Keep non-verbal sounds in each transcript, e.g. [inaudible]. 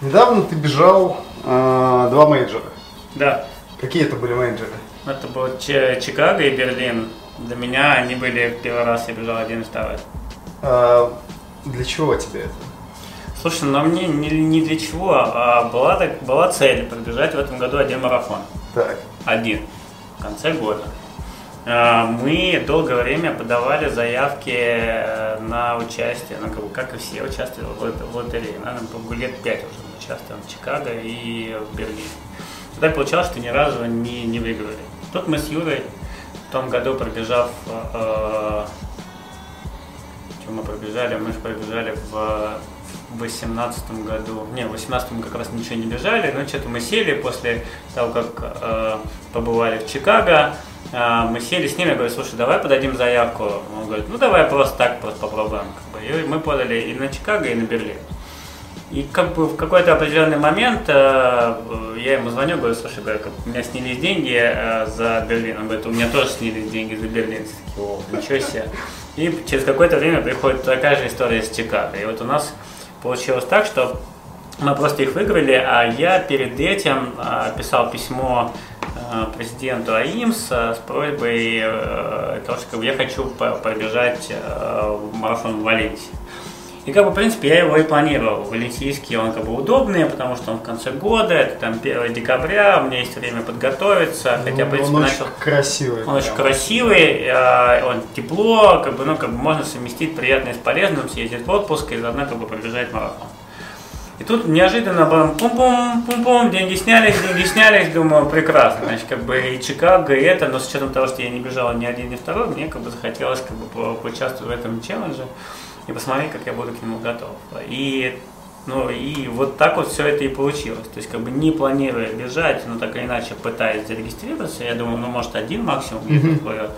Недавно ты бежал э, два мейджора. Да. Какие это были мейджоры? Это был Ч- Чикаго и Берлин. Для меня они были первый раз, я бежал один и второй. Э, для чего тебе это? Слушай, но мне не, не для чего, а была, так, была цель пробежать в этом году один марафон. Так. Один. В конце года. А, Мы долгое время подавали заявки э, на участие, ну, как, и все участвовали в лот- в лотерее. Наверное, лет пять уже мы участвуем в Чикаго и в Берлине. Так получалось, что ни разу не, не выиграли. Тут мы с Юрой в том году пробежав э, что мы пробежали? Мы же пробежали в восемнадцатом году. Не, в восемнадцатом как раз ничего не бежали, но что-то мы сели после того, как э, побывали в Чикаго. э, мы сели с ними, я говорю, слушай, давай подадим заявку. Он говорит, ну давай просто так, просто попробуем. И мы подали и на Чикаго, и на Берлин. И как бы в какой-то определенный момент э, я ему звоню, говорю, слушай, говорю, у меня снялись деньги э, за Берлин. Он говорит, у меня тоже снялись деньги за Берлин. Такие, о, ничего себе. И через какое-то время приходит такая же история с Чикаго. И вот у нас получилось так, что мы просто их выиграли, а я перед этим э, писал письмо э, президенту АИМС э, с просьбой, э, того, что я хочу пробежать э, марафон в Валенсии. И как бы, в принципе, я его и планировал. Валентийский он как бы удобный, потому что он в конце года, это там 1 декабря, у меня есть время подготовиться, хотя, в Ну, принципе, он начал... очень красивый. Он очень прям. красивый, э, он тепло, как бы, ну, как бы можно совместить приятное с полезным, съездить в отпуск и заодно как бы пробежать марафон. И тут неожиданно бам, пум-пум, пум-пум, деньги снялись, деньги снялись, думаю, прекрасно, значит, как бы и Чикаго, и это, но с учетом того, что я не бежал ни один, ни второй, мне как бы захотелось как бы по- поучаствовать в этом челлендже и посмотреть, как я буду к нему готов. И ну и вот так вот все это и получилось. То есть как бы не планируя бежать, но так или иначе пытаясь зарегистрироваться, я думаю, ну может один максимум подходит.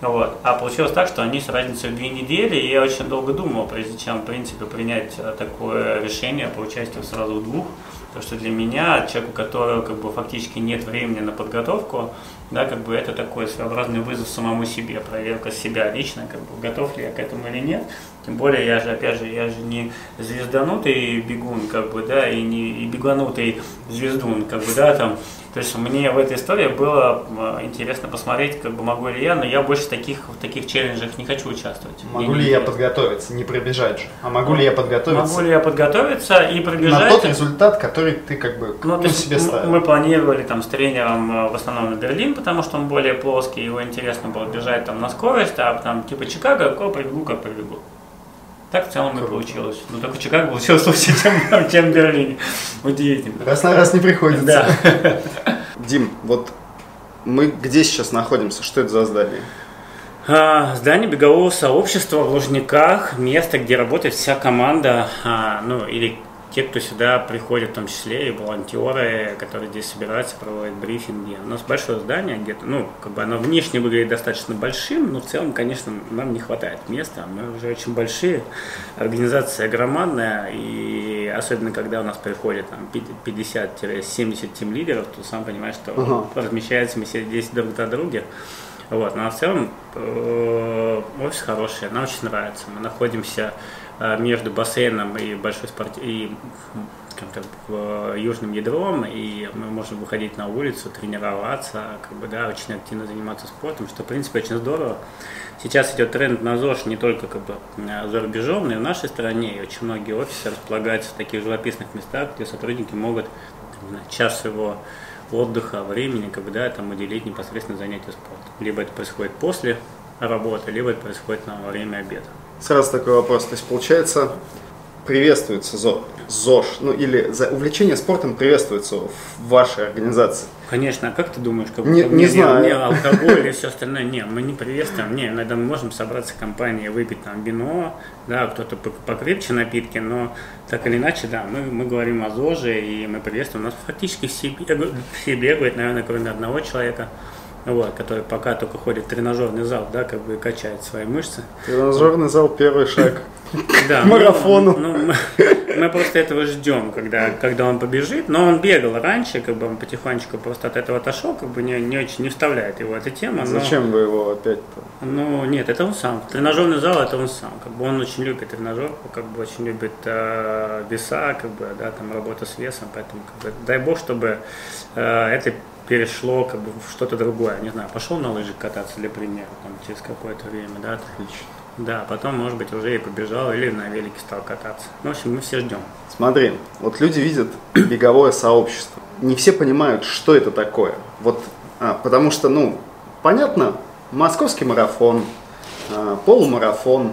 Вот. А получилось так, что они с разницей в две недели, и я очень долго думал, прежде чем, в принципе, принять э, такое решение по участию сразу в двух. Потому что для меня, человеку, у которого как бы фактически нет времени на подготовку, да, как бы это такой своеобразный вызов самому себе, проверка себя лично, как бы готов ли я к этому или нет. Тем более я же, опять же, я же не звезданутый бегун, как бы, да, и не и беганутый звездун, как бы, да, там. То есть мне в этой истории было э, интересно посмотреть, как бы могу ли я, но я больше в таких, в таких челленджах не хочу участвовать. Могу Мне ли я подготовиться? Не пробежать же. А могу ли я подготовиться Могу ли я подготовиться и на пробежать? тот результат, который ты как бы Ну, ну, себе ставил? мы планировали там с тренером э, в основном на Берлин, потому что он более плоский, его интересно было бежать там на скорость, а там типа Чикаго, как побегу, как побегу. Так в целом и Круто. получилось. Ну только Чикаго получилось лучше, [laughs] чем, чем в Берлине. Удивительно. Раз на раз не приходится. Да. [laughs] Дим, вот мы где сейчас находимся? Что это за здание? А, Здание бегового сообщества в Лужниках, место, где работает вся команда, а, ну или те, кто сюда приходит, в том числе и волонтеры, которые здесь собираются, проводят брифинги. У нас большое здание где-то, ну, как бы оно внешне выглядит достаточно большим, но в целом, конечно, нам не хватает места. Мы уже очень большие, организация громадная, и особенно когда у нас приходит там 50-70 тим лидеров, то сам понимаешь, что Ага. размещаются мы все здесь друг на друге. Вот, но в целом э, офис хороший, нам очень нравится. Мы находимся между бассейном и большой спорт и в, южным ядром, и мы можем выходить на улицу, тренироваться, как бы, да, очень активно заниматься спортом, что, в принципе, очень здорово. Сейчас идет тренд на ЗОЖ не только как бы, э, за рубежом, но и в нашей стране, и очень многие офисы располагаются в таких живописных местах, где сотрудники могут знаю, час своего отдыха, времени, как бы, да, там уделить непосредственно занятию спортом. Либо это происходит после работы, либо это происходит на, время обеда. Сразу такой вопрос. То есть, получается, приветствуется ЗО- ЗОЖ, ну или за увлечение спортом приветствуется в вашей организации. Конечно, а как ты думаешь, как Не- не знаю. мне алкоголь и все остальное? Не, мы не приветствуем. Не, иногда мы можем собраться в компании, выпить там вино, да, кто-то пок- покрепче напитки, но так или иначе, да, мы, мы говорим о ЗОЖе, и мы приветствуем. У нас фактически все все бегают, наверное, кроме одного человека. Вот, который пока только ходит в тренажерный зал, да, как бы качает свои мышцы. Тренажерный зал первый шаг [laughs] к марафону. Ну, ну, мы, просто этого ждем, когда, когда он побежит. Но он бегал раньше, как бы он потихонечку просто от этого отошел, как бы не, не очень не вставляет его эта тема. Но, Зачем вы его опять-то? Ну, нет, это он сам. Тренажерный зал это он сам. Как бы он очень любит тренажерку, как бы очень любит э, веса, как бы, да, там работа с весом, поэтому как бы, дай бог, чтобы э, это перешло как бы в что-то другое. Не знаю, пошел на лыжи кататься для примера, там, через какое-то время, да. Отлично. Да, потом, может быть, уже и побежал или на велике стал кататься. Ну, в общем, мы все ждем. Смотри, вот люди видят [clears throat] беговое сообщество. Не все понимают, что это такое. Вот, а, потому что, ну, понятно, московский марафон, а, полумарафон,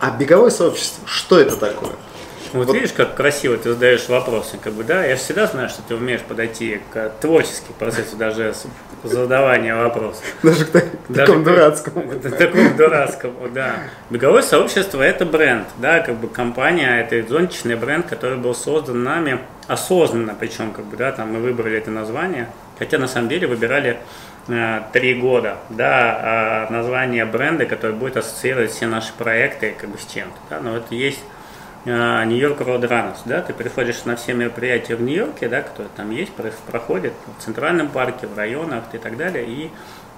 а беговое сообщество, что это такое? Вот, вот видишь, как красиво ты задаешь вопросы, как бы, да, я же всегда знаю, что ты умеешь подойти к творчески процессу даже задавания вопросов. Даже к такому дурацкому. К такому дурацкому, да. Беговое сообщество – это бренд, да, как бы компания, это зонтичный бренд, который был создан нами осознанно, причем, как бы, да, там мы выбрали это название, хотя на самом деле выбирали э, три года, да, а название бренда, которое будет ассоциировать все наши проекты, как бы, с чем-то, да, но это есть Нью-Йорк Road Runners, да, ты приходишь на все мероприятия в Нью-Йорке, да, которые там есть, проходят в Центральном парке, в районах и так далее, и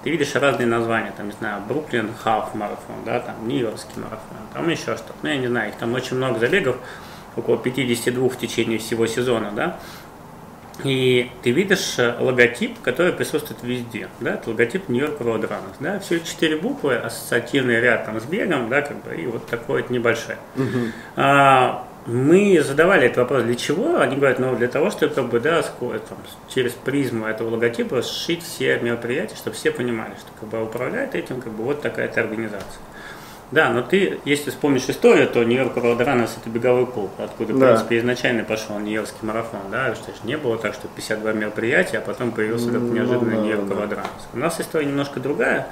ты видишь разные названия, там, не знаю, Бруклин Half марафон, да, там, Нью-Йоркский марафон, там еще что-то, ну, я не знаю, их там очень много забегов, около 52 в течение всего сезона, да, и ты видишь э, логотип, который присутствует везде. Да? Это логотип New York Road Runners. Да? Все четыре буквы, ассоциативный ряд там, с бегом, да, как бы, и вот такое вот небольшое. Uh-huh. А, мы задавали этот вопрос, для чего? Они говорят, ну, для того, чтобы как бы, да, там, через призму этого логотипа сшить все мероприятия, чтобы все понимали, что как бы, управляет этим как бы, вот такая-то организация. Да, но ты, если вспомнишь историю, то Нью-Йорк Road это беговой клуб, откуда, в принципе, изначально пошел Нью-Йоркский марафон, да, что же не было так, что 52 мероприятия, а потом появился неожиданный ну, Нью-Йорк да, да. У нас история немножко другая.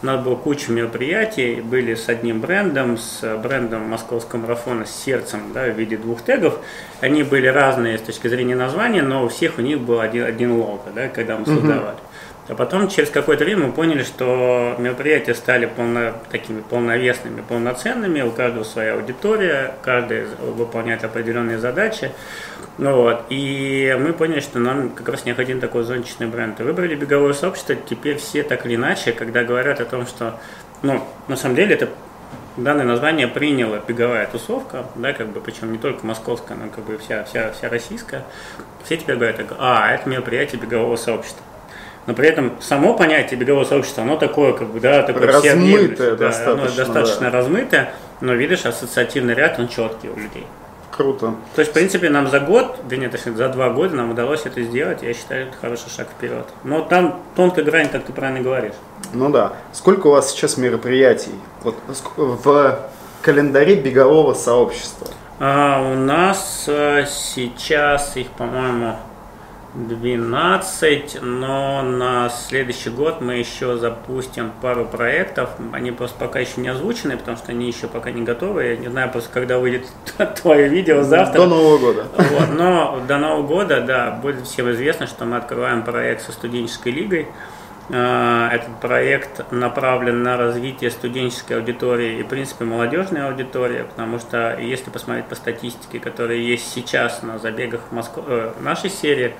У нас было куча мероприятий, были с одним брендом, с брендом московского марафона с сердцем, да, в виде двух тегов. Они были разные с точки зрения названия, но у всех у них был один, один лого, да, когда мы создавали. Uh-huh. А потом, через какое-то время, мы поняли, что мероприятия стали полно, такими полновесными, полноценными, у каждого своя аудитория, каждый выполняет определенные задачи. Ну, вот. И мы поняли, что нам как раз необходим такой зонтичный бренд. И выбрали беговое сообщество. Теперь все так или иначе, когда говорят о том, что, ну, на самом деле это данное название приняло беговая тусовка, да, как бы, причем не только московская, но как бы вся, вся, вся российская. Все теперь говорят, а, это мероприятие бегового сообщества но при этом само понятие бегового сообщества, оно такое, как бы, да, такое размытое да, достаточно, оно достаточно да. размытое, но видишь, ассоциативный ряд, он четкий у людей. Круто. То есть, в принципе, нам за год, да нет, точнее, за два года нам удалось это сделать, я считаю, это хороший шаг вперед. Но там тонкая грань, как ты правильно говоришь. Ну да. Сколько у вас сейчас мероприятий вот, в календаре бегового сообщества? А, у нас а, сейчас их, по-моему, 12, но на следующий год мы еще запустим пару проектов. Они просто пока еще не озвучены, потому что они еще пока не готовы. Я не знаю просто, когда выйдет [laughs] твое видео завтра. До Нового года. Вот, но до Нового года, да, будет всем известно, что мы открываем проект со студенческой лигой. А, этот проект направлен на развитие студенческой аудитории и, в принципе, молодежной аудитории, потому что если посмотреть по статистике, которая есть сейчас на забегах Москвы, э, нашей серии,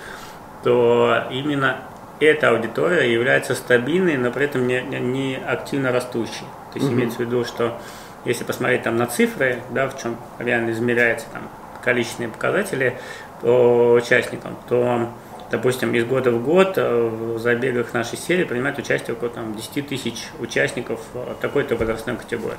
то именно эта аудитория является стабильной, но при этом не, не активно растущей. То есть mm имеется в виду, что если посмотреть там на цифры, да, в чем реально измеряется там количественные показатели по участникам, то, допустим, из года в год э, в забегах нашей серии принимает участие около там, 10 тысяч участников такой-то возрастной категории.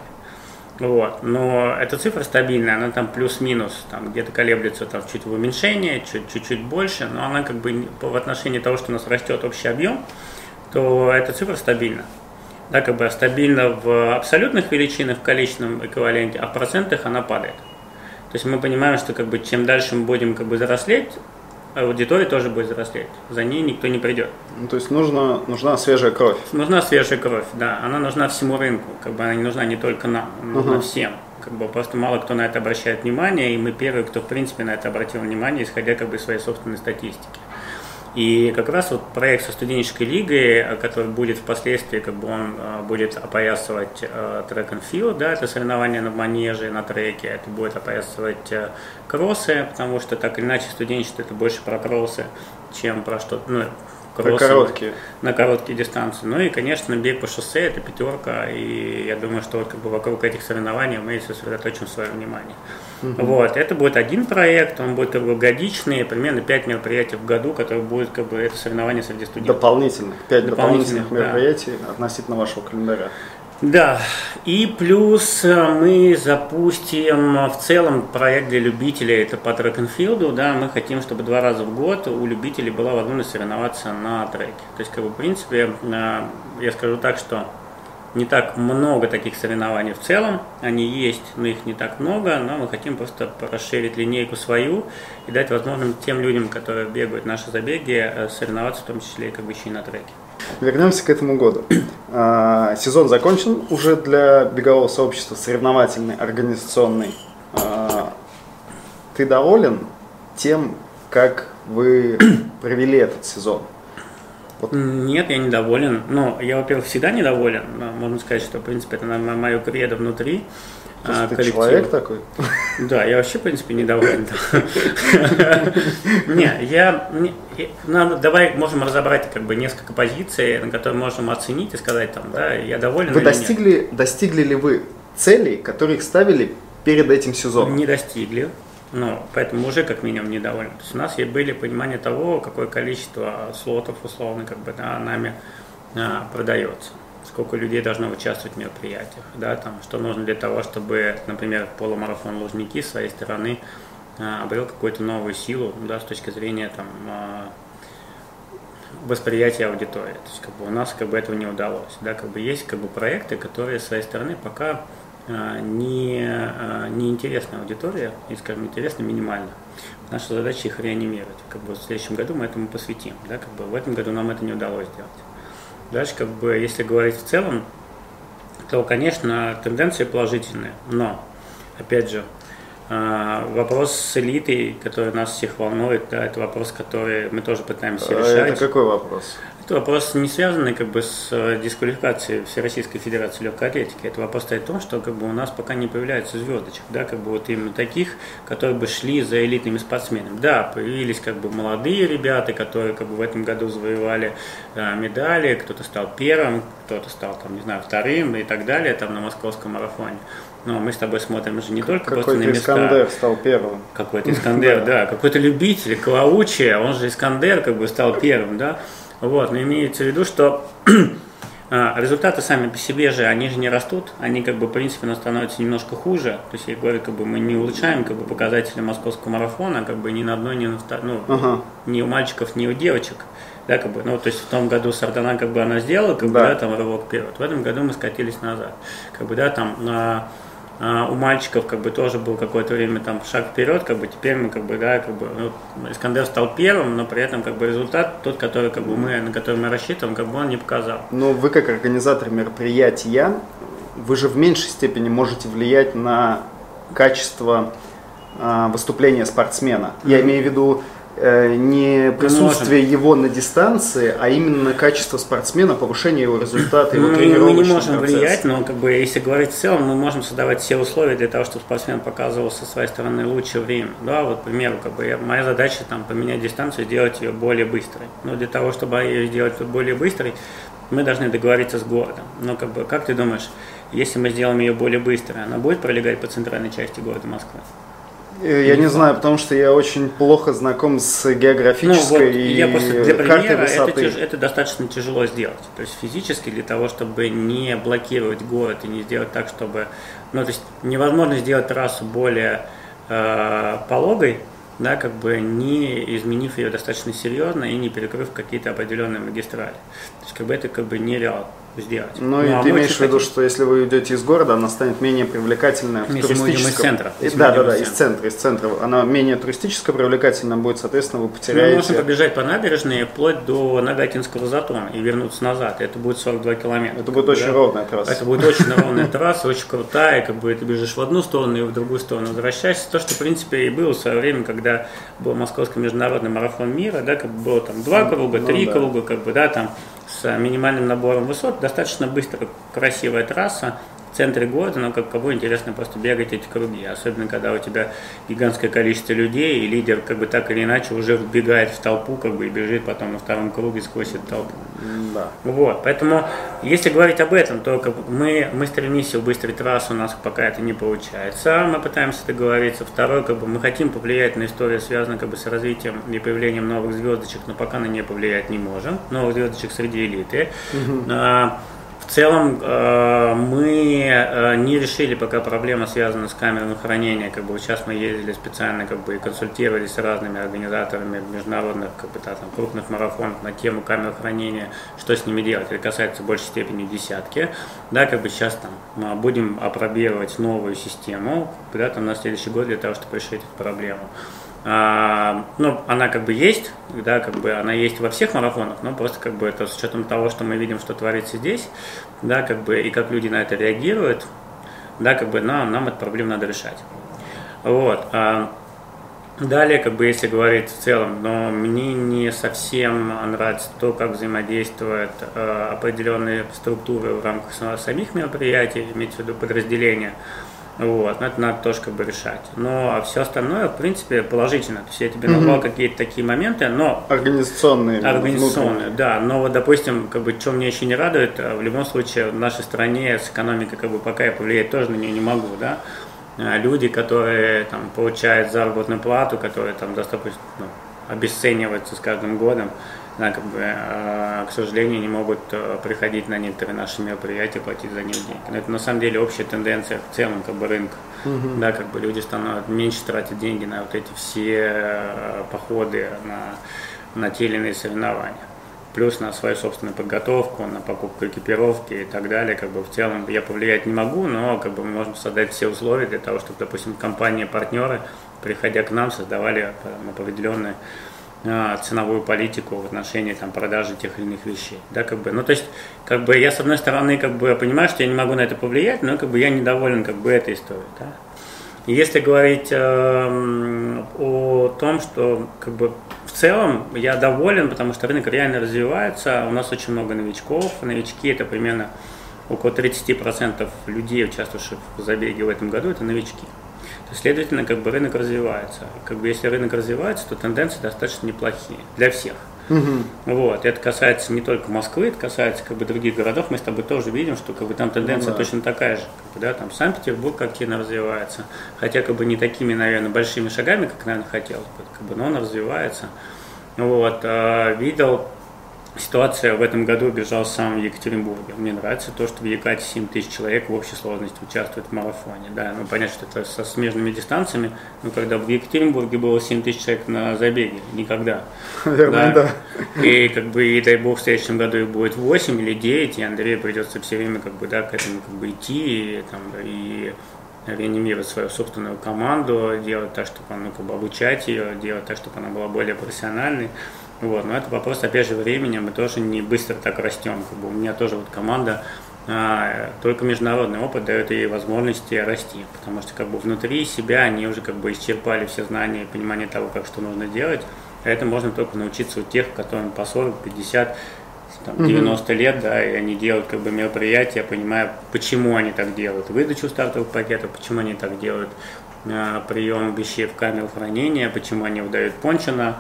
Вот. Но эта цифра стабильная, она там плюс-минус, там где-то колеблется там чуть в уменьшение, чуть, чуть-чуть больше, но она как бы в отношении того, что у нас растет общий объем, то эта цифра стабильна. Да, как бы стабильна в абсолютных величинах, в количественном эквиваленте, а в процентах она падает. То есть мы понимаем, что как бы чем дальше мы будем как бы взрослеть, аудитория тоже будет взрослеть. За ней никто не придет. Ну, то есть нужна, нужна свежая кровь. Нужна свежая кровь, да. Она нужна всему рынку. Как бы она не нужна не только нам, она нужна uh-huh. всем. Как бы просто мало кто на это обращает внимание, и мы первые, кто в принципе на это обратил внимание, исходя как бы из своей собственной статистики. И как раз вот проект со студенческой лигой, который будет впоследствии, как бы он э, будет опоясывать трек and field, да, это соревнования на манеже, на треке, это будет опоясывать э, кроссы, потому что так или иначе студенчество это больше про кроссы, чем про что-то, ну, кроссы короткие. на короткие дистанции. Ну и, конечно, бег по шоссе это пятерка, и я думаю, что вот как бы вокруг этих соревнований мы сосредоточим свое внимание. Угу. Вот, это будет один проект, он будет как бы годичный, примерно 5 мероприятий в году, которые будут как бы это соревнование среди студентов. Дополнительных, 5 дополнительных, дополнительных мероприятий да. относительно вашего календаря. Да, и плюс э, мы запустим в целом проект для любителей, это по трек-н-филду, да, мы хотим, чтобы два раза в год у любителей была возможность соревноваться на треке. То есть, как бы, в принципе, э, я скажу так, что не так много таких соревнований в целом, они есть, но их не так много, но мы хотим просто расширить линейку свою и дать возможность тем людям, которые бегают наши забеги, э, соревноваться в том числе как бы еще и на треке. Вернемся к этому году. [clears throat] А, сезон закончен уже для бегового сообщества, соревновательный, организационный. А, ты доволен тем, как вы [clears throat] провели этот сезон? Вот. Нет, я недоволен. Ну, я, во-первых, всегда недоволен. Можно сказать, что, в принципе, это мое кредо внутри. А, ты человек такой? Да, я вообще, в принципе, недоволен. Не, я... Давай можем разобрать как бы несколько позиций, на которые можем оценить и сказать там, да, я доволен Вы достигли, достигли ли вы целей, которые их ставили перед этим сезоном? Не достигли. Ну, поэтому уже как минимум недовольны. То есть у нас были понимание того, какое количество слотов условно как бы да, нами а, продается сколько людей должно участвовать в мероприятиях, да, там, что нужно для того, чтобы, например, полумарафон Лужники с своей стороны а, обрел какую-то новую силу, да, с точки зрения там, а, восприятия аудитории. То есть как бы у нас как бы этого не удалось. Да, как бы есть как бы проекты, которые с своей стороны пока а, не, не интересна аудитория, и, скажем, интересна минимально. Наша задача их реанимировать. Как бы в следующем году мы этому посвятим. Да, как бы в этом году нам это не удалось сделать. Дальше, как бы, если говорить в целом, то, конечно, тенденции положительные, но, опять же, а, вопрос с элитой, который нас всех волнует, да, это вопрос, который мы тоже пытаемся а решать. Это какой вопрос? Это вопрос не связанный как бы с э, дисквалификацией Всероссийской Федерации легкой атлетики. Это вопрос стоит в том, что как бы у нас пока не появляется звездочек, да, как бы вот именно таких, которые бы шли за элитными спортсменами. Да, появились как бы молодые ребята, которые как бы в этом году завоевали э, медали, кто-то стал первым, кто-то стал там, не знаю, вторым и так далее, там на московском марафоне. Но мы с тобой смотрим же не только Какой просто на места. Искандер стал первым. Какой-то [laughs] Искандер, да. Какой-то любитель, Клаучи, он же Искандер как бы стал первым, да. Вот, но имеется в виду, что [clears throat] а, результаты сами по себе же, они же не растут, они как бы, в принципе, нас становятся немножко хуже. То есть, я говорю, как бы мы не улучшаем как бы, показатели московского марафона, как бы ни на одной, ни на второй, ну, ага. ни у мальчиков, ни у девочек. Да, как бы, ну, то есть в том году Сардана как бы она сделала, как да. бы, да, там рывок вперед. В этом году мы скатились назад. Как бы, да, там на у мальчиков как бы тоже был какое-то время там шаг вперед, как бы теперь мы как бы, да, как бы, ну, Искандер стал первым, но при этом как бы результат тот, который как бы мы, на который мы рассчитываем, как бы он не показал. Но вы как организатор мероприятия, вы же в меньшей степени можете влиять на качество э, выступления спортсмена. Mm-hmm. Я имею в виду не присутствие его на дистанции, а именно качество спортсмена, повышение его результата, его мы, мы не можем процесс. влиять, но как бы если говорить в целом, мы можем создавать все условия для того, чтобы спортсмен показывал со своей стороны лучшее время. Да, вот, к примеру, как бы я, моя задача там поменять дистанцию, сделать ее более быстрой. Но для того, чтобы ее сделать более быстрой, мы должны договориться с городом. Но как бы, как ты думаешь, если мы сделаем ее более быстрой, она будет пролегать по центральной части города Москвы? Э, я не знаю, потому что я очень плохо знаком с географической ну, вот и я просто для примера, высоты. Это, это достаточно тяжело сделать. То есть физически для того, чтобы не блокировать город и не сделать так, чтобы... Ну, то есть невозможно сделать трассу более э, пологой, да, как бы не изменив ее достаточно серьезно и не перекрыв какие-то определенные магистрали. То есть как бы это как бы нереально. Сделать. Ну, ну и а ты имеешь в виду, что если вы уйдете из города, она станет менее привлекательной в если туристическом... из центра. Если да, да, да, из центра, из центра. Она менее туристически привлекательна будет, соответственно, вы потеряете... Мы можем побежать по набережной вплоть до Нагатинского затона и вернуться назад. Это будет 42 километра. Это будет да? очень ровная трасса. Это будет очень [laughs] ровная трасса, очень крутая, как бы ты бежишь в одну сторону и в другую сторону возвращаешься. То, что, в принципе, и было в свое время, когда был Московский международный марафон мира, да, как бы было там два круга, ну три ну, да. круга, как бы, да, там с минимальным набором высот, достаточно быстро, красивая трасса, в центре города, но как кого интересно просто бегать эти круги, особенно когда у тебя гигантское количество людей, и лидер как бы так или иначе уже вбегает в толпу, как бы и бежит потом на втором круге сквозь эту толпу. Да. Вот, поэтому если говорить об этом, то как мы, мы стремимся убыстрить трассу, у нас пока это не получается, мы пытаемся договориться. Второе, как бы мы хотим повлиять на историю, связанную как бы с развитием и появлением новых звездочек, но пока на нее повлиять не можем, новых звездочек среди элиты. Угу. А, в целом э, мы э, не решили пока проблему, связанную с камерами хранения. Как бы сейчас мы ездили специально как бы, и консультировались с разными организаторами международных как бы, да, там, крупных марафонов на тему камер хранения, что с ними делать. Это касается в большей степени десятки. Да, как бы сейчас там будем опробировать новую систему да, там, на следующий год для того, чтобы решить эту проблему. А, ну, она как бы есть, да, как бы она есть во всех марафонах, но просто как бы это с учетом того, что мы видим, что творится здесь, да, как бы и как люди на это реагируют, да, как бы нам, нам эту проблему надо решать. Вот. А, далее, как бы, если говорить в целом, но мне не совсем нравится то, как взаимодействуют э, определенные структуры в рамках самих мероприятий, имеется в виду подразделения. Вот, но это надо тоже как бы решать. Но все остальное, в принципе, положительно. То есть я тебе назвал угу. какие-то такие моменты, но... Организационные. Организационные, внутренние. да. Но вот, допустим, как бы, что мне еще не радует, э, в любом случае в нашей стране с экономикой, как бы, пока я повлиять тоже на нее не могу, да. А люди, которые там получают заработную плату, которые там достаточно ну, обесцениваются с каждым годом, да, как бы, э, к сожалению, не могут э, приходить на некоторые наши мероприятия, платить за них деньги. Но это на самом деле общая тенденция в целом как бы, рынка. Угу. Да, как бы люди становятся меньше тратят деньги на вот эти все э, походы на, на те или иные соревнования. Плюс на свою собственную подготовку, на покупку экипировки и так далее. Как бы в целом я повлиять не могу, но как бы мы можем создать все условия для того, чтобы, допустим, компании-партнеры, приходя к нам, создавали определенные ценовую политику в отношении там, продажи тех или иных вещей. Да, как бы, ну, то есть, как бы я с одной стороны как бы понимаю, что я не могу на это повлиять, но как бы я недоволен как бы этой историей. Да. Если говорить э, о том, что как бы в целом я доволен, потому что рынок реально развивается, у нас очень много новичков, новички это примерно около 30% людей, участвовавших в забеге в этом году, это новички. Следовательно, как бы рынок развивается. Как бы если рынок развивается, то тенденции достаточно неплохие для всех. Угу. Вот. Это касается не только Москвы, это касается как бы других городов. Мы с тобой тоже видим, что как бы там тенденция ну, да. точно такая же. Как бы, да, там Санкт-Петербург активно развивается, хотя как бы не такими, наверное, большими шагами, как, наверное, хотелось бы, как бы, но он развивается. Вот. А, видел Ситуация в этом году бежал сам в Екатеринбурге. Мне нравится то, что в Екате 7 тысяч человек в общей сложности участвует в марафоне. Да, ну понятно, что это со смежными дистанциями, но когда в Екатеринбурге было 7 тысяч человек на забеге, никогда. [laughs] Наверное, да. да. И как бы, и дай бог, в следующем году их будет 8 или 9, и Андрею придется все время как бы, да, к этому как бы идти, и, там, и реанимировать свою собственную команду, делать так, чтобы ну, как бы обучать ее, делать так, чтобы она была более профессиональной. Вот, но это вопрос, опять же, времени, мы тоже не быстро так растем. Как бы у меня тоже вот команда, а, только международный опыт дает ей возможности расти, потому что как бы внутри себя они уже как бы исчерпали все знания и понимание того, как что нужно делать. А это можно только научиться у тех, которым по 40, 50, там, 90 лет, да, и они делают как бы мероприятия, понимая, почему они так делают, выдачу стартовых пакетов, почему они так делают, а, прием вещей в камеру хранения, почему они выдают пончина,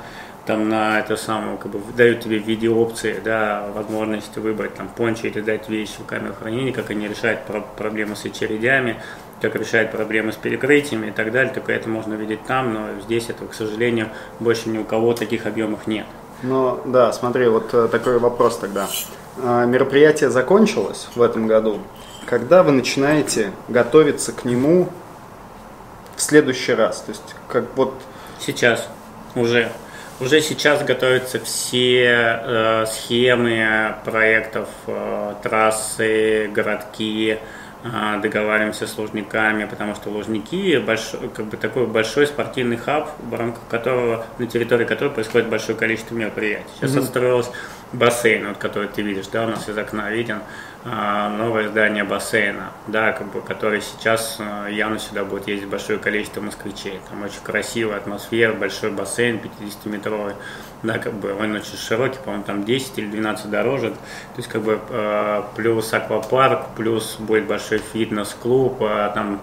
там на это самое, как бы дают тебе в виде опции, да, возможность выбрать там пончо или дать вещи в камеру хранения, как они решают про- проблемы с очередями, как решают проблемы с перекрытиями и так далее, только это можно видеть там, но здесь этого, к сожалению, больше ни у кого таких объемов нет. Ну да, смотри, вот э, такой вопрос тогда. А, мероприятие закончилось в этом году. Когда вы начинаете готовиться к нему в следующий раз? То есть как вот сейчас уже Уже сейчас готовятся все э, схемы проектов, э, трассы, городки, э, договариваемся с лужниками, потому что лужники большой, как бы такой большой спортивный хаб, в рамках которого, на территории которого происходит большое количество мероприятий. Сейчас mm-hmm. отстроилось бассейн, вот, который ты видишь, да, у нас из окна виден. Новое здание бассейна, да, как бы, который сейчас а, явно сюда будет ездить большое количество москвичей. Там очень красивая атмосфера, большой бассейн 50-метровый, да, как бы он очень широкий, по-моему, там 10 или 12 дорожек, то есть как бы а, плюс аквапарк, плюс будет большой фитнес-клуб, там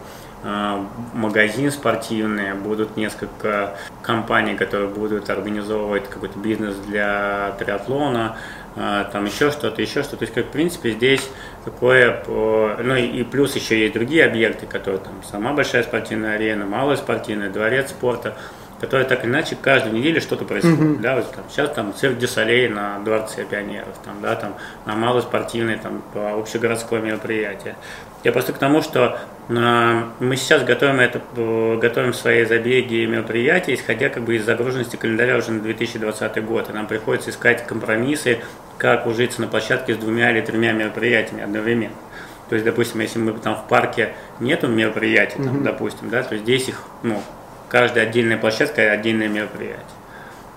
магазин спортивный, будут несколько компаний, которые будут организовывать какой-то бизнес для триатлона, а, там еще что-то, еще что-то. То есть, как в принципе, здесь такое, ну и, плюс еще есть другие объекты, которые там сама большая спортивная арена, малая спортивная, дворец спорта, которые так или иначе каждую неделю что-то происходит. Mm-hmm. Да, вот, там, сейчас там цирк Дюсалей на Дворце пионеров, там, да, там, на малой спортивной, там, общегородское мероприятие. Я просто к тому, что э, мы сейчас готовим это, э, готовим свои забеги и мероприятия, исходя как бы из загруженности календаря уже на 2020 год. И нам приходится искать компромиссы как ужиться на площадке с двумя или тремя мероприятиями одновременно. То есть, допустим, если мы там в парке нету мероприятий, там, mm-hmm. допустим, да, то здесь их, ну, каждая отдельная площадка отдельное мероприятие.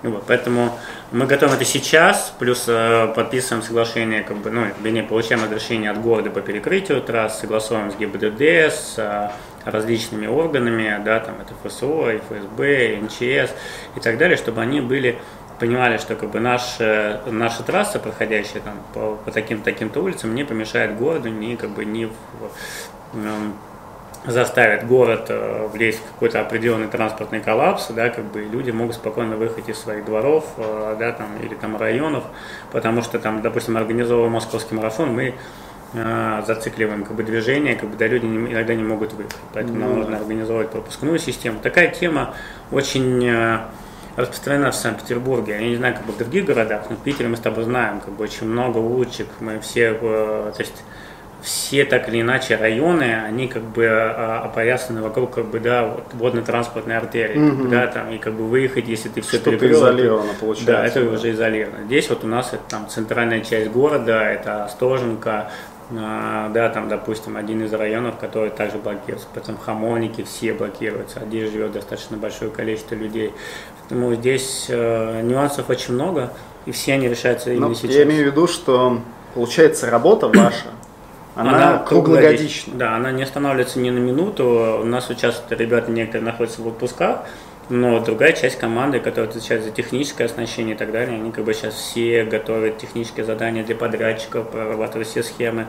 Вот, поэтому мы готовим это сейчас, плюс э, подписываем соглашение, как бы, ну, вернее, получаем разрешение от города по перекрытию трасс, согласовываем с ГИБДД, с э, различными органами, да, там это ФСО, ФСБ, МЧС и так далее, чтобы они были понимали, что как бы наша, наша трасса, проходящая там по, по таким таким-то улицам, не помешает городу, ни как бы не в, эм, заставит город э, влезть в какой-то определенный транспортный коллапс, да, как бы люди могут спокойно выехать из своих дворов, э, да, там, или там районов, потому что там, допустим, организовывая московский марафон, мы э, зацикливаем как бы движение, как бы да, люди не, иногда не могут выехать, поэтому mm-hmm. нам нужно организовать пропускную систему. Такая тема очень э, распространена в Санкт-Петербурге. Я не знаю, как бы в других городах, но в Питере мы с тобой знаем, как бы очень много улочек, мы все, э, то есть все так или иначе районы, они как бы а, опоясаны вокруг как бы, да, вот, водно-транспортной артерии, mm-hmm. да, там, и как бы выехать, если ты все Что-то перекрыл. изолировано, получается. Да, это да. уже изолировано. Здесь вот у нас это там центральная часть города, это Остоженко, а, да, там, допустим, один из районов, который также блокируется, потом Хамовники все блокируются, а здесь живет достаточно большое количество людей. Поэтому здесь э, нюансов очень много, и все они решаются именно Но сейчас. Я имею в виду, что получается работа ваша, она, она круглогодична. Да, она не останавливается ни на минуту. У нас сейчас ребята некоторые находятся в отпусках, но другая часть команды, которая отвечает за техническое оснащение и так далее, они как бы сейчас все готовят технические задания для подрядчиков, прорабатывают все схемы.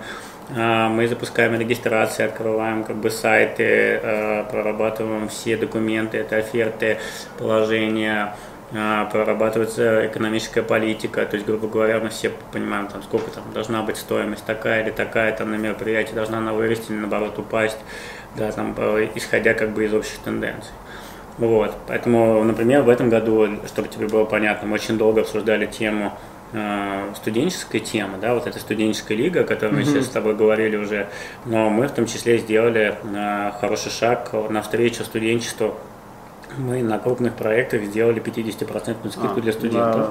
А, мы запускаем регистрации, открываем как бы сайты, а, прорабатываем все документы, это оферты, положения, прорабатывается экономическая политика, то есть, грубо говоря, мы все понимаем, там, сколько там должна быть стоимость такая или такая, там, на мероприятии должна она вырасти или, наоборот, упасть, да, там, исходя как бы из общих тенденций. Вот. Поэтому, например, в этом году, чтобы тебе было понятно, мы очень долго обсуждали тему э, студенческой темы, да, вот эта студенческая лига, о которой мы mm-hmm. сейчас с тобой говорили уже, но мы в том числе сделали э, хороший шаг навстречу студенчеству. Мы на крупных проектах сделали 50% скидку а, для студентов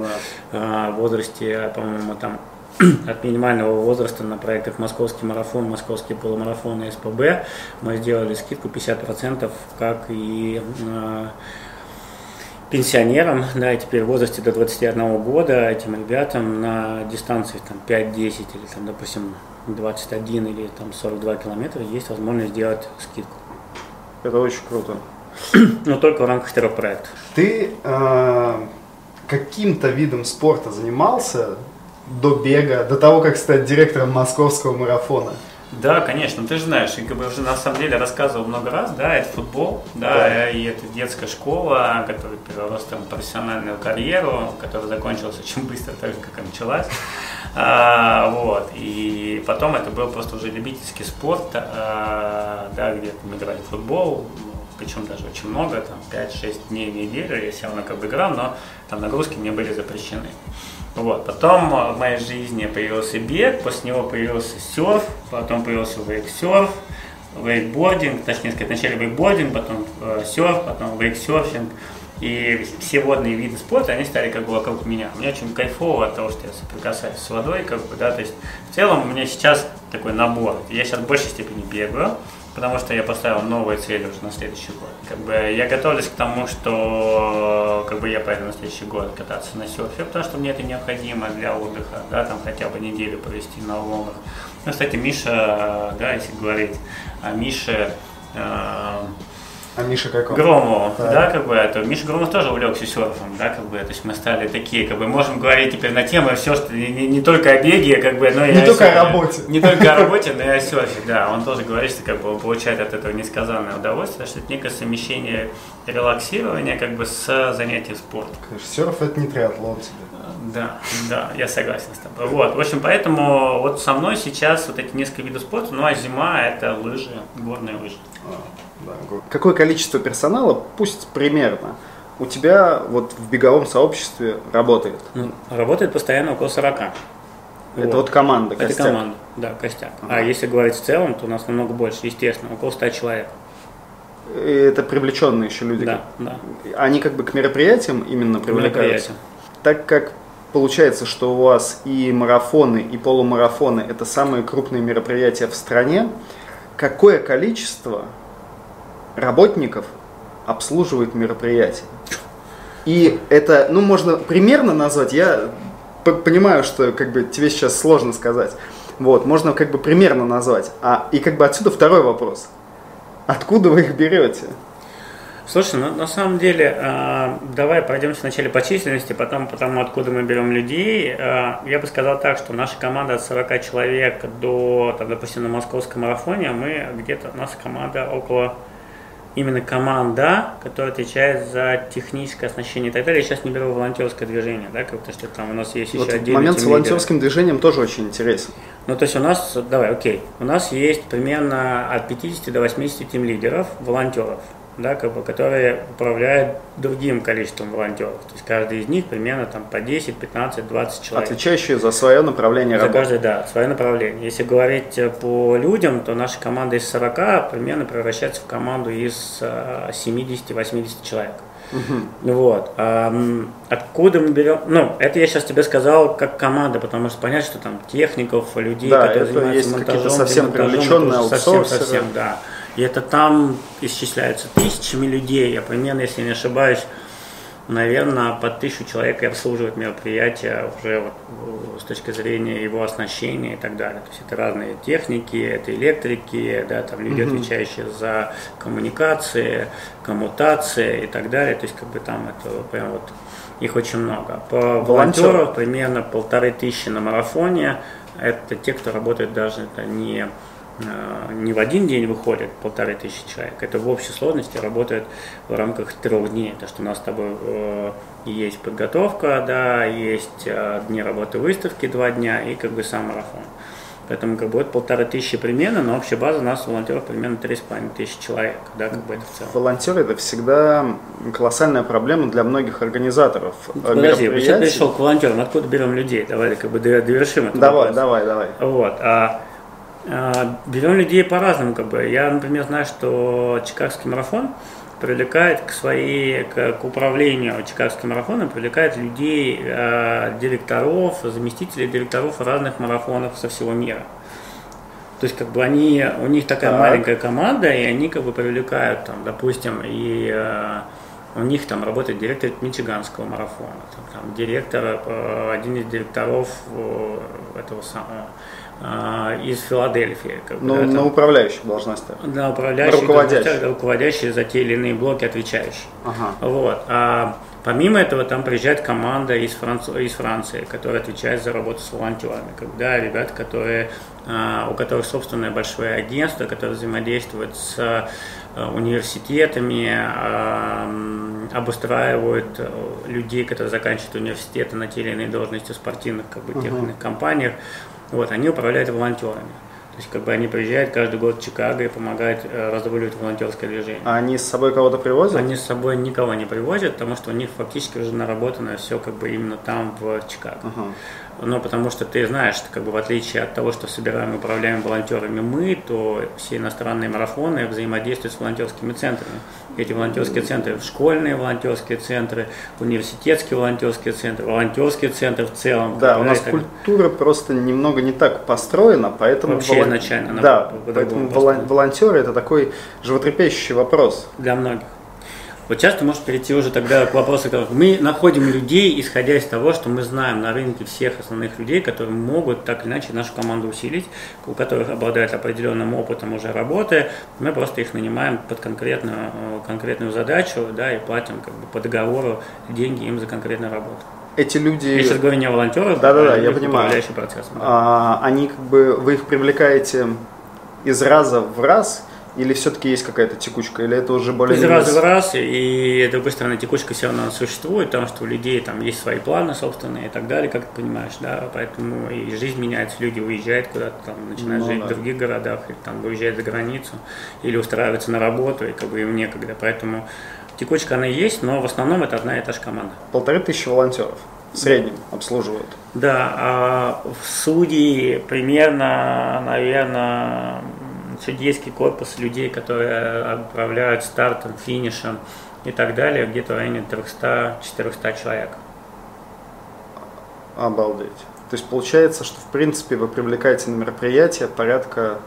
да, да. В возрасте, по-моему, там [clears throat] от минимального возраста на проектах Московский марафон, Московский полумарафон и СПБ мы сделали скидку 50%, как и э, пенсионерам, да, и теперь в возрасте до 21 года этим ребятам на дистанции там 5-10 или там, допустим, 21 или там 42 километра есть возможность сделать скидку. Это очень круто. [clears throat] Но только в рамках трех проектов. Ты э, каким-то видом спорта занимался до бега, до того, как стать директором московского марафона? Да, конечно, ты же знаешь, я как бы уже на самом деле рассказывал много раз, да, это футбол, да, да. и это детская школа, которая перерос там профессиональную карьеру, которая закончилась очень быстро, так же, как и началась. А, вот, и потом это был просто уже любительский спорт, а, да, где мы играли в футбол, причем даже очень много, там 5-6 дней в неделю я как бы играл, но там нагрузки мне были запрещены. Вот. Потом в моей жизни появился бег, после него появился серф, потом появился вейксерф, вейкбординг, точнее сказать, вначале вейкбординг, потом э, серф, потом вейксерфинг. И все водные виды спорта, они стали как бы вокруг меня. Мне очень кайфово от того, что я соприкасаюсь с водой, как бы, да, то есть в целом у меня сейчас такой набор. Я сейчас в большей степени бегаю, потому что я поставил новые цели уже на следующий год. Как бы я готовлюсь к тому, что как бы я поеду на следующий год кататься на серфе, потому что мне это необходимо для отдыха, да, там хотя бы неделю провести на волнах. Ну, кстати, Миша, да, если говорить о Мише, э, а Миша какой? Громову, да. да, как бы это. Миша Громов тоже увлекся серфом, да, как бы, то есть мы стали такие, как бы, можем говорить теперь на темы все, что не, не, не только о беге, как бы, но и Не о только серфе. о работе. Не только о работе, но и о серфе, да. Он тоже говорит, что как бы он получает от этого несказанное удовольствие, что это некое совмещение релаксирования, как бы, с занятием спортом. Конечно, серф это не триатлон тебе. Да, да, я согласен с тобой. Вот, в общем, поэтому вот со мной сейчас вот эти несколько видов спорта, ну а зима это лыжи, горные лыжи. А. Да. Какое количество персонала, пусть примерно, у тебя вот в беговом сообществе работает? Ну, работает постоянно около 40. Это вот, вот команда, костяк? Это команда, да, костяк. Ага. А если говорить в целом, то у нас намного больше, естественно, около 100 человек. И это привлеченные еще люди? Да, да. Они как бы к мероприятиям именно привлекаются? Так как получается, что у вас и марафоны, и полумарафоны – это самые крупные мероприятия в стране, какое количество работников обслуживает мероприятие. И это, ну, можно примерно назвать, я понимаю, что как бы тебе сейчас сложно сказать. Вот, можно как бы примерно назвать. А, и как бы отсюда второй вопрос. Откуда вы их берете? Слушай, ну, на самом деле, э, давай пройдемся вначале по численности, потом по тому, откуда мы берем людей. Э, я бы сказал так, что наша команда от 40 человек до, там, допустим, на московском марафоне, мы где-то, наша команда около именно команда, которая отвечает за техническое оснащение и так далее. Я сейчас не беру волонтерское движение, да, как то, что там у нас есть вот еще отдельный Момент с волонтерским лидеры. движением тоже очень интересен. Ну, то есть у нас, давай, окей, у нас есть примерно от 50 до 80 тим лидеров, волонтеров да, как бы, которые управляют другим количеством волонтеров. То есть каждый из них примерно там, по 10, 15, 20 человек. Отвечающие за свое направление за работы. Каждый, да, свое направление. Если говорить э, по людям, то наша команда из 40 примерно превращается в команду из 70-80 э, человек. Угу. Вот. А, откуда мы берем? Ну, это я сейчас тебе сказал как команда, потому что понять, что там техников, людей, да, которые занимаются монтажом, совсем привлеченные совсем, совсем, да. И это там исчисляются тысячами людей, а примерно, если не ошибаюсь, наверное, по тысячу человек и обслуживает мероприятие уже вот, с точки зрения его оснащения и так далее. То есть это разные техники, это электрики, да, там люди, mm отвечающие за коммуникации, коммутации и так далее. То есть как бы там это прям вот их очень много. По волонтеров примерно полторы тысячи на марафоне. Это те, кто работает даже это не Э, не в один день выходит полторы тысячи человек, это в общей сложности работает в рамках трех дней. То, что у нас с тобой э, есть подготовка, да, есть э, дни работы выставки два дня и как бы сам марафон. Поэтому как бы это полторы тысячи примерно, но общая база у нас волонтеров примерно три с половиной тысячи человек, да, как бы это в целом. Волонтеры это всегда колоссальная проблема для многих организаторов Подожди, я пришел к волонтерам, откуда берем людей? Давай как бы довершим это. Давай, вопрос. давай, давай. Вот. А, берем людей по-разному, как бы. Я, например, знаю, что Чикагский марафон привлекает к своей, к, к управлению Чикагским марафоном, привлекает людей, э, директоров, заместителей директоров разных марафонов со всего мира. То есть, как бы они, у них такая так. маленькая команда, и они как бы привлекают, там, допустим, и э, у них там работает директор Мичиганского марафона, там, там директор, э, один из директоров э, этого самого а, из Филадельфии. Как ну, на управляющих должностях. На управляющих руководящих. руководящие за те или иные блоки отвечающие. Ага. Вот. А помимо этого там приезжает команда из, Франц... из Франции, которая отвечает за работу с волонтерами. Когда ребята, которые, а, у которых собственное большое агентство, которое взаимодействует с а, университетами, обустраивают э, людей, которые заканчивают университеты на те или иные должности в спортивных как бы, тех иных компаниях. Вот, они управляют волонтерами. То есть как бы они приезжают каждый год в Чикаго и помогают э, разрабатывать волонтерское движение. А они с собой кого-то привозят? Они с собой никого не привозят, потому что у них фактически уже наработано все как бы именно там, в Чикаго. Uh-huh. Но потому что ты знаешь, что как бы в отличие от того, что собираем и управляем волонтерами мы, то все иностранные марафоны взаимодействуют с волонтерскими центрами. эти волонтерские центры, школьные волонтерские центры, университетские волонтерские центры, волонтерские центры в целом. Да, у нас культура просто немного не так построена, поэтому... Вообще волон... изначально. Да, поэтому волонтеры это такой животрепещущий вопрос. Для многих. Вот часто может перейти уже тогда к вопросу, как мы находим людей, исходя из того, что мы знаем на рынке всех основных людей, которые могут так или иначе нашу команду усилить, у которых обладают определенным опытом уже работы, мы просто их нанимаем под конкретную, конкретную задачу, да, и платим как бы по договору деньги им за конкретную работу. Эти люди... Я сейчас говорю не о волонтерах, да, да, да, я понимаю. Процесс, да. А, они как бы, вы их привлекаете из раза в раз, или все-таки есть какая-то текучка, или это уже более... Из раза в раз, и с другой стороны, текучка все равно существует, потому что у людей там есть свои планы собственные и так далее, как ты понимаешь, да, поэтому и жизнь меняется, люди уезжают куда-то, там, начинают ну, жить да. в других городах, или там уезжают за границу, или устраиваются на работу, и как бы им некогда, поэтому текучка она есть, но в основном это одна и та же команда. Полторы тысячи волонтеров в среднем обслуживают. Да, а в судьи примерно, наверное, судейский корпус людей, которые отправляют стартом, финишем и так далее, где-то в районе 300-400 человек. Обалдеть. То есть получается, что в принципе вы привлекаете на мероприятие порядка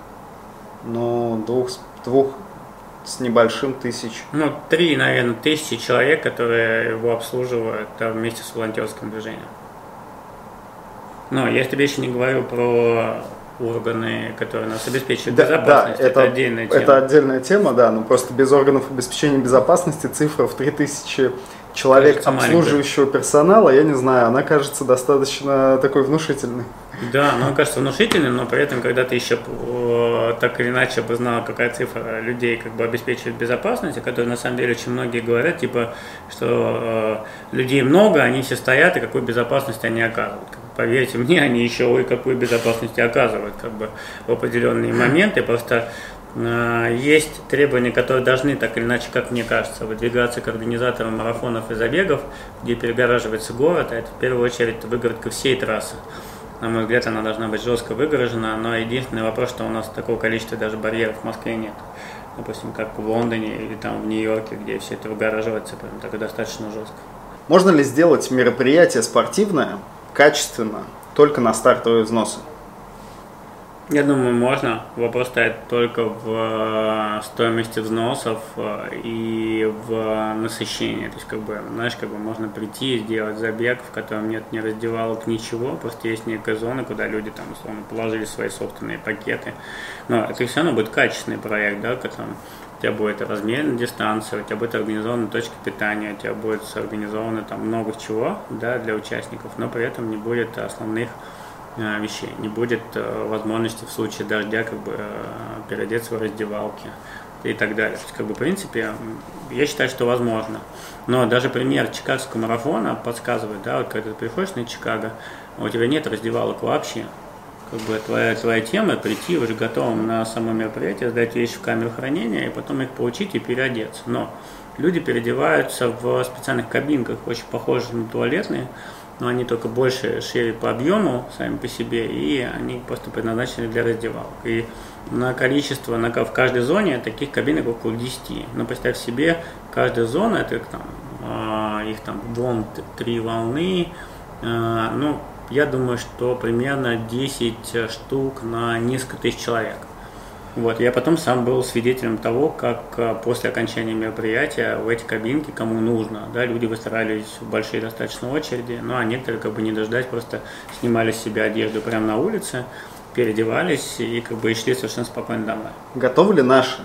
ну, двух, двух с небольшим тысяч. Ну, три, наверное, тысячи человек, которые его обслуживают там, вместе с волонтерским движением. Но я тебе еще не говорю про органы, которые нас обеспечивают да, безопасность. Да, это, это отдельная тема. Это отдельная тема, да, но просто без органов обеспечения безопасности цифра в 3000 человек кажется обслуживающего маленькой. персонала, я не знаю, она кажется достаточно такой внушительной. Да, она кажется внушительной, но при этом, когда ты еще так или иначе обузнал, какая цифра людей как бы обеспечивает безопасность, о которой на самом деле очень многие говорят, типа, что э, людей много, они все стоят, и какую безопасность они оказывают поверьте мне, они еще ой какую безопасность оказывают как бы в определенные моменты. Просто э, есть требования, которые должны, так или иначе, как мне кажется, выдвигаться к организаторам марафонов и забегов, где перегораживается город, а это в первую очередь выгородка всей трассы. На мой взгляд, она должна быть жестко выгорожена, но единственный вопрос, что у нас такого количества даже барьеров в Москве нет. Допустим, как в Лондоне или там в Нью-Йорке, где все это выгораживается прям так достаточно жестко. Можно ли сделать мероприятие спортивное, качественно только на стартовые взносы? Я думаю, можно. Вопрос стоит только в э, стоимости взносов э, и в насыщении. То есть, как бы, знаешь, как бы можно прийти и сделать забег, в котором нет ни раздевалок, ничего, просто есть некая зона, куда люди там, условно, положили свои собственные пакеты. Но это все равно будет качественный проект, да, которым у тебя будет размеренная дистанция, у тебя будет организована точка питания, у тебя будет организовано там много чего да, для участников, но при этом не будет основных э, вещей, не будет э, возможности в случае дождя как бы э, переодеться в раздевалке и так далее. То есть, как бы, в принципе, я считаю, что возможно. Но даже пример Чикагского марафона подсказывает, да, вот когда ты приходишь на Чикаго, у тебя нет раздевалок вообще, как бы твоя, твоя тема прийти уже готовым на само мероприятие, сдать вещи в камеру хранения и потом их получить и переодеться. Но люди переодеваются в специальных кабинках, очень похожих на туалетные, но они только больше, шире по объему сами по себе, и они просто предназначены для раздевалок. И на количество, на, в каждой зоне таких кабинок около 10. Но представь себе, каждая зона, это там, а, их там волн, три волны, а, ну, я думаю, что примерно 10 штук на несколько тысяч человек. Вот, я потом сам был свидетелем того, как э, после окончания мероприятия в эти кабинки, кому нужно, да, люди выстраивались в большие достаточно очереди, ну а некоторые, как бы не дождать, просто снимали с себя одежду прямо на улице, переодевались и как бы и шли совершенно спокойно домой. Готовы ли наши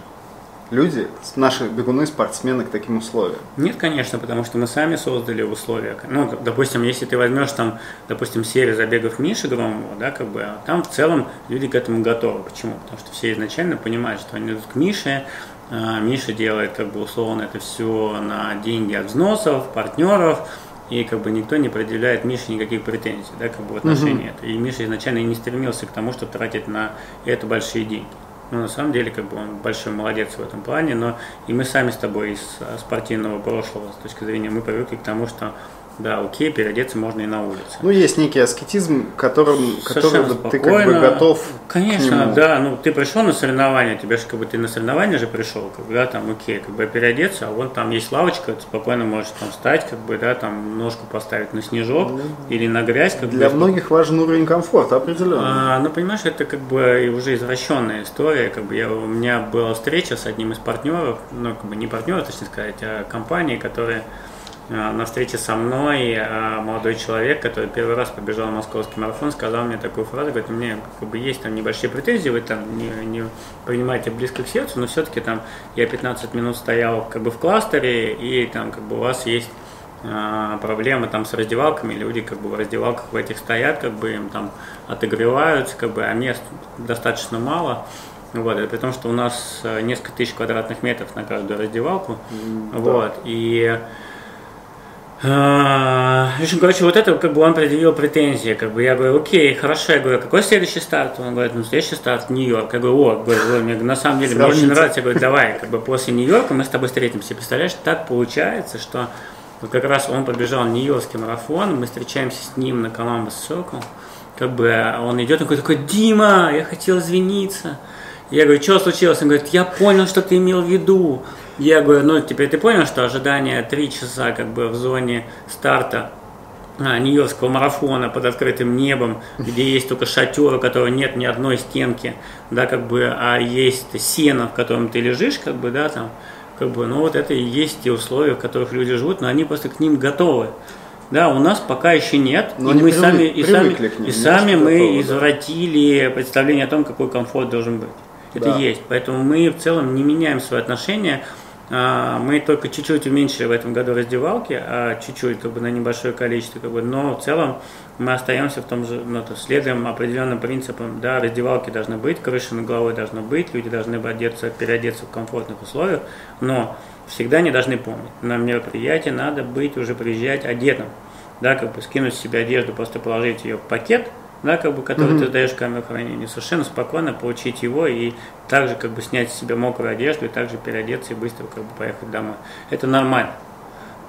люди, наши бегуны, спортсмены к таким условиям? Нет, конечно, потому что мы сами создали условия. Ну, допустим, если ты возьмешь там, допустим, серию забегов Миши Громова, да, как бы, там в целом люди к этому готовы. Почему? Потому что все изначально понимают, что они идут к Мише, а, Миша делает, как бы, условно, это все на деньги от взносов, партнеров, и как бы никто не предъявляет Мише никаких претензий, да, как бы в отношении uh-huh. этого. И Миша изначально и не стремился к тому, чтобы тратить на это большие деньги. Ну, на самом деле, как бы он большой молодец в этом плане, но и мы сами с тобой из спортивного прошлого, с точки зрения, мы привыкли к тому, что да, окей, переодеться можно и на улице. Ну, есть некий аскетизм, которым, Совершенно которым ты как бы готов Конечно, да, ну ты пришел на соревнования, тебе же как бы ты на соревнования же пришел, как бы, да, там, окей, как бы переодеться, а вон там есть лавочка, ты спокойно можешь там встать, как бы, да, там ножку поставить на снежок или на грязь, как Для бы. многих важен уровень комфорта, определенно. А, ну, понимаешь, это как бы уже извращенная история. Как бы я, у меня была встреча с одним из партнеров, ну, как бы не партнеров, точнее сказать, а компании, которые на встрече со мной а, молодой человек, который первый раз побежал московский марафон, сказал мне такую фразу, говорит, у меня как бы есть там небольшие претензии, вы там не, не принимаете близко к сердцу, но все-таки там я 15 минут стоял как бы в кластере, и там как бы у вас есть а, проблемы там с раздевалками, люди как бы в раздевалках в этих стоят, как бы им там отогреваются, как бы, а мест достаточно мало. Вот, и при том, что у нас э, несколько тысяч квадратных метров на каждую раздевалку. Вот, и а, В общем, короче, вот это как бы он предъявил претензии, как бы я говорю, окей, хорошо, я говорю, какой следующий старт? Он говорит, ну следующий старт Нью-Йорк. Я говорю, о, говорю, «Ой, мне, на самом деле, мне очень нравится, я говорю, давай, как бы после Нью-Йорка мы с тобой встретимся. Представляешь, так получается, что вот как раз он побежал Нью-Йоркский марафон, мы встречаемся с ним на Columbus Circle, как бы он идет, он такой, такой, Дима, я хотел извиниться. Я говорю, что случилось? Он говорит, я понял, что ты имел в виду. Я говорю, ну теперь ты понял, что ожидание 3 часа как бы в зоне старта а, Нью-Йоркского марафона под открытым небом, где есть только шатер, у которого нет ни одной стенки, да, как бы, а есть сено, в котором ты лежишь, как бы, да, там, как бы, ну вот это и есть те условия, в которых люди живут, но они просто к ним готовы. Да, у нас пока еще нет, Но и мы привык- сами, и сами, ним, и сами мы готовы, да. извратили представление о том, какой комфорт должен быть. Это Да. есть. Поэтому мы в целом не меняем свое отношение. А, Мы только чуть-чуть уменьшили в этом году раздевалки, а чуть-чуть, как бы на небольшое количество, как бы, но в целом мы остаемся в том же, ну, то следуем определенным принципам, да, раздевалки должны быть, крыша над головой должна быть, люди должны одеться, переодеться в комфортных условиях, но всегда не должны помнить, на мероприятие надо быть, уже приезжать одетым, да, как бы скинуть с себя одежду, просто положить ее в пакет, да, как бы, который ты сдаешь камеру хранения, совершенно спокойно получить его и также как бы снять с себя мокрую одежду и также переодеться и быстро как бы поехать домой. Это нормально.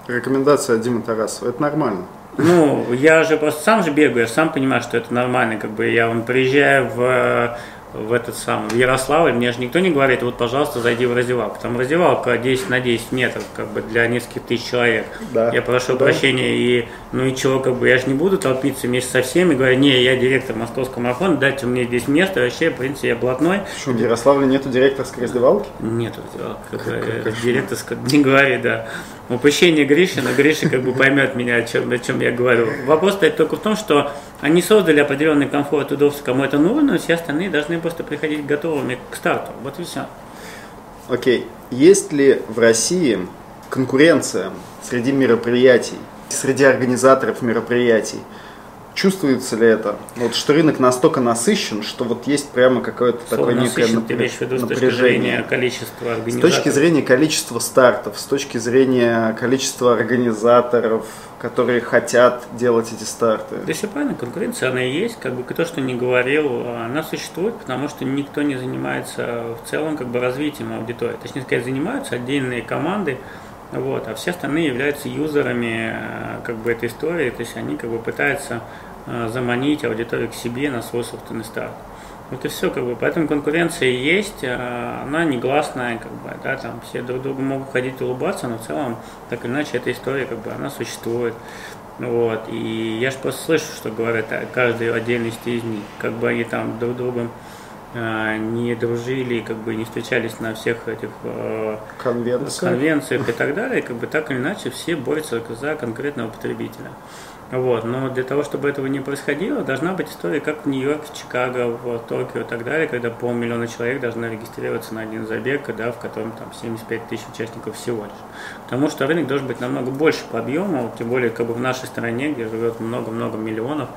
Рекомендация Димы Тарасова. Это нормально. Ну, я же просто сам же бегаю, я сам понимаю, что это нормально, как бы я вон приезжаю в, в этот самый, в Ярославль, мне же никто не говорит, вот, пожалуйста, зайди в раздевалку. Там раздевалка 10 на 10 метров, как бы для нескольких тысяч человек. Да. Я прошу Да. прощения, и ну и чего, как бы я же не буду толпиться вместе со всеми, говоря, не, я директор московского марафона, дайте мне здесь место, вообще, в принципе, я блатной. Что, в Ярославле нету директорской раздевалки? Нет, как бы, э, директорского не говори, да. Упущение Гриши, но Гриша как бы поймет меня, о чем, о чем я говорю. Вопрос стоит только в том, что они создали определенный комфорт, удобство, кому это нужно, но все остальные должны просто приходить готовыми к старту. Вот и все. Окей. Есть ли в России конкуренция среди мероприятий, среди организаторов мероприятий? Чувствуется ли это? Вот что рынок настолько насыщен, что вот есть прямо какое-то такое некое насыщен, ты виду с точки напряжение. зрения количества С организаторов? точки зрения количества стартов, с точки зрения количества организаторов, которые хотят делать эти старты. Да все правильно, конкуренция, она и есть, как бы кто что ни говорил, она существует, потому что никто не занимается в целом как бы развитием аудитории. Точнее сказать, занимаются отдельные команды, вот, а все остальные являются юзерами э, как бы этой истории, то есть они как бы пытаются заманить аудиторию к себе на свой собственный старт. Вот и все, как бы, поэтому конкуренция есть, э, она негласная, как бы, да, там все друг другу могут ходить и улыбаться, но в целом, так или иначе, эта история, как бы, она существует. Вот, и я же просто слышу, что говорят о каждой отдельности из них, как бы они там друг другом э, не дружили, как бы не встречались на всех этих э, Конвенция. конвенциях и так далее, как бы так или иначе все борются за конкретного потребителя. Вот. Но для того, чтобы этого не происходило, должна быть история, как в Нью-Йорке, Чикаго, в Токио и так далее, когда полмиллиона человек должны регистрироваться на один забег, да, в котором там 75 тысяч участников всего лишь. Потому что рынок должен быть намного больше по объему, тем более как бы в нашей стране, где живет много-много миллионов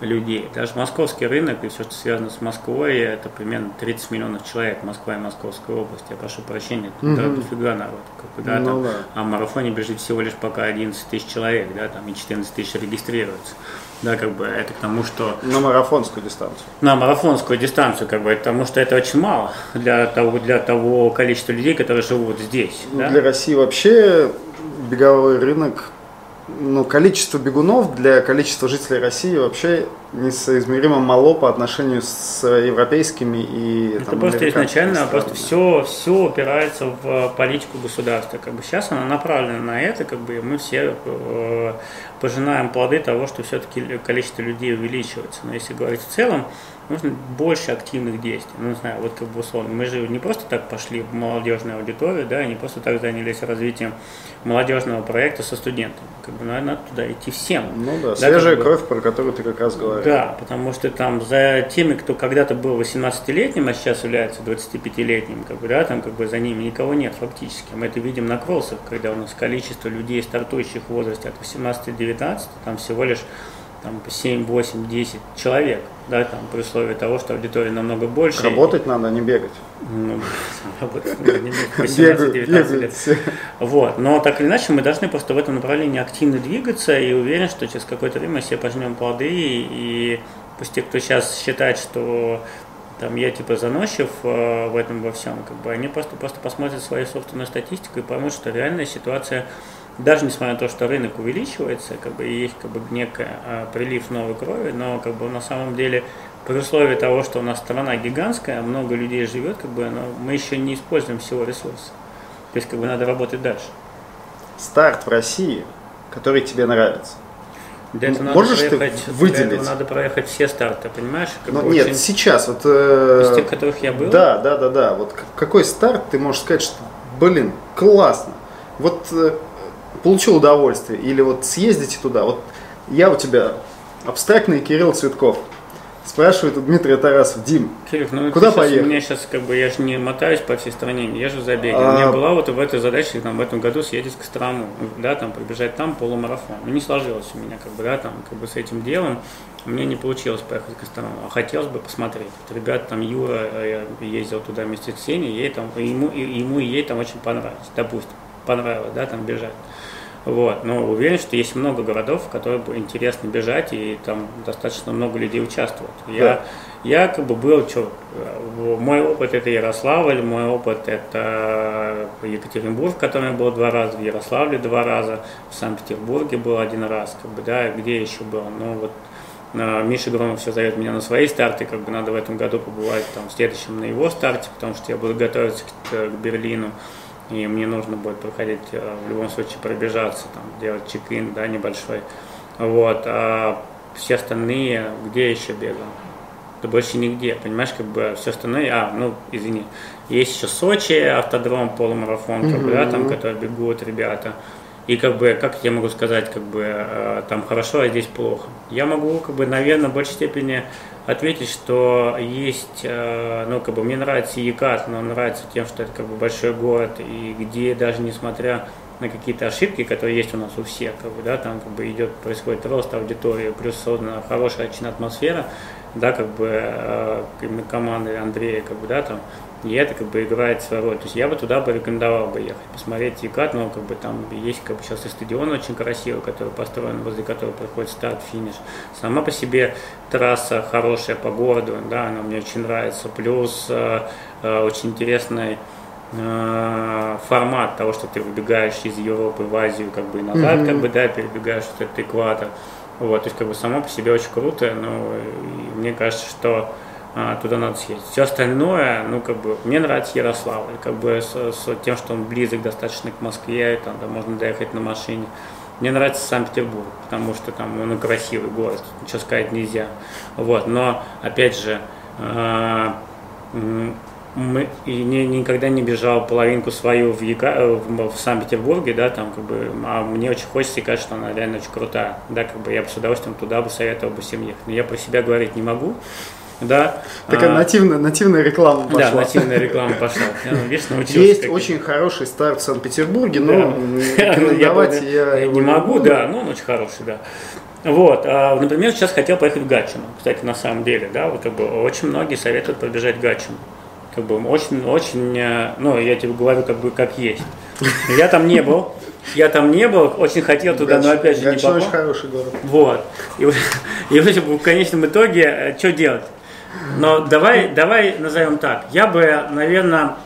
людей. Даже московский рынок и все, что связано с Москвой, это примерно 30 миллионов человек, Москва и Московская область. Я прошу прощения, это да, дофига народ. Как бы, да, Ну там, да. а в марафоне бежит всего лишь пока 11 тысяч человек, да, там и 14 тысяч регистрируются. Да, как бы это к тому, что На марафонскую дистанцию. на марафонскую дистанцию, как бы, потому что это очень мало для того, для того количества людей, которые живут здесь. Ну, да? Для России вообще беговой рынок ну, количество бегунов для количества жителей России вообще несоизмеримо мало по отношению с европейскими и Это там, просто изначально странами. просто все, все упирается в политику государства. Как бы сейчас она направлена на это, как бы мы все э, пожинаем плоды того, что все-таки количество людей увеличивается. Но если говорить в целом, нужно больше активных действий. Ну, не знаю, вот как бы условно, мы же не просто так пошли в молодежную аудиторию, да, не просто так занялись развитием молодежного проекта со студентами. Как бы надо, надо туда идти всем. Ну да, Да, свежая как бы- кровь, про которую ты как раз говоришь. Да, потому что там за теми, кто когда-то был 18-летним, а сейчас является 25-летним, как бы, да, там как бы за ними никого нет фактически. Мы это видим на кроссах, когда у нас количество людей, стартующих в возрасте от 18 до 19, там всего лишь там, по 7, 8, 10 человек, да, там, при условии того, что аудитория намного больше. Работать надо, а не бегать. Ну, работать, ну, не [laughs] Бегают, 18-19 бегают лет. все. Вот. Но так или иначе мы должны просто в этом направлении активно двигаться и уверен, что через какое-то время все пожнем плоды и, и пусть те, кто сейчас считает, что там я типа заносчив э, в этом во всем, как бы они просто просто посмотрят свою собственную статистику и поймут, что реальная ситуация даже несмотря на то, что рынок увеличивается, как бы и есть как бы некий прилив новой крови, но как бы на самом деле при условии того, что у нас страна гигантская, много людей живет, как бы, но мы еще не используем всего ресурса. То есть как бы надо работать дальше. Старт в России, который тебе нравится. Для этого Можешь ты проехать, Для выделить? этого надо проехать все старты, понимаешь? Как Но бы нет, очень- сейчас вот. э, Из тех, которых я был? Да, да, да, да. Вот какой старт ты можешь сказать, что, блин, классно. Вот э, получил удовольствие. Или вот съездите туда. Вот я у тебя абстрактный Кирилл Цветков. Спрашивает у Дмитрия Тарасов, Дим, Кирилл, ну Куда поехал? У меня сейчас как бы я же не мотаюсь по всей стране, не езжу за беги. А- У меня была вот в этой задаче там в этом году съездить к Кострому, да, там пробежать там полумарафон. Ну не сложилось у меня как бы, да, там как бы с этим делом. Мне не получилось поехать к Кострому, а хотелось бы посмотреть. Вот ребята там Юра э, ездил туда вместе с Ксенией, ей там, ему, ему и ей там очень понравилось, допустим, понравилось, да, там бежать. Вот, но уверен, что есть много городов, в которые бы интересно бежать, и там достаточно много людей участвует. Я, я как бы был, что, мой опыт это Ярославль, мой опыт это Екатеринбург, в котором я был два раза, в Ярославле два раза, в Санкт-Петербурге был один раз, как бы, да, где еще был, ну вот а, Миша Громов все зовет меня на свои старты, как бы надо в этом году побывать там, в следующем на его старте, потому что я буду готовиться к, к Берлину, и мне нужно будет проходить э, в любом случае пробежаться, там, делать чек-ин, да, небольшой. Вот, а все остальные, где я еще бегал? Да больше нигде, понимаешь, как бы все остальное, а, ну, извини, есть еще Сочи, автодром, полумарафон, как бы, да, там, которые бегут ребята. И как бы, как я могу сказать, как бы э, там хорошо, а здесь плохо. Я могу, как бы, наверное, в большей степени ответить, что есть, э, ну, как бы, мне нравится Екат, но он нравится тем, что это, как бы, большой город, и где даже несмотря на какие-то ошибки, которые есть у нас у всех, как бы, да, там, как бы, идет, происходит рост аудитории, плюс создана хорошая очень атмосфера, да, как бы, э, команды Андрея, как бы, да, там, и это как бы играет свою роль. То есть я бы туда бы рекомендовал бы ехать, посмотреть Екат, но как бы там есть как бы сейчас и стадион очень красивый, который построен, возле которого проходит старт, финиш. Сама по себе трасса хорошая по городу, да, она мне очень нравится. Плюс э, э, очень интересный э, формат того, что ты выбегаешь из Европы в Азию, как бы и назад, Мгм. как бы, да, перебегаешь вот этот экватор. Вот, то есть как бы само по себе очень круто, но мне кажется, что туда надо съездить. Все остальное, ну, как бы, мне нравится Ярославль, как бы, с, с тем, что он близок достаточно к Москве, там, да, можно доехать на машине. Мне нравится Санкт-Петербург, потому что там он красивый город, ничего сказать нельзя. Вот, но, опять же, а, мы, и не, никогда не бежал половинку свою в, Яка, э, в, в Санкт-Петербурге, да, там, как бы, а мне очень хочется сказать, что она реально очень крутая, да, как бы, я бы с удовольствием туда бы советовал бы всем ехать. Но я про себя говорить не могу, да. Такая А, нативная, нативная реклама пошла. Да, нативная реклама пошла. Видишь, научился. Есть очень хороший старт в Санкт-Петербурге, но рекомендовать я, не могу, да, но он очень хороший, да. Вот, а, например, сейчас хотел поехать в Гатчину, кстати, на самом деле, да, вот как бы очень многие советуют побежать в Гатчину. Как бы очень, очень, э, ну, я тебе говорю, как бы, как есть. Я там не был, я там не был, очень хотел туда, но опять же не Гатчина очень попал. хороший город. Вот. И, и в конечном итоге, что делать? Но давай, давай назовем так. Я бы, наверное,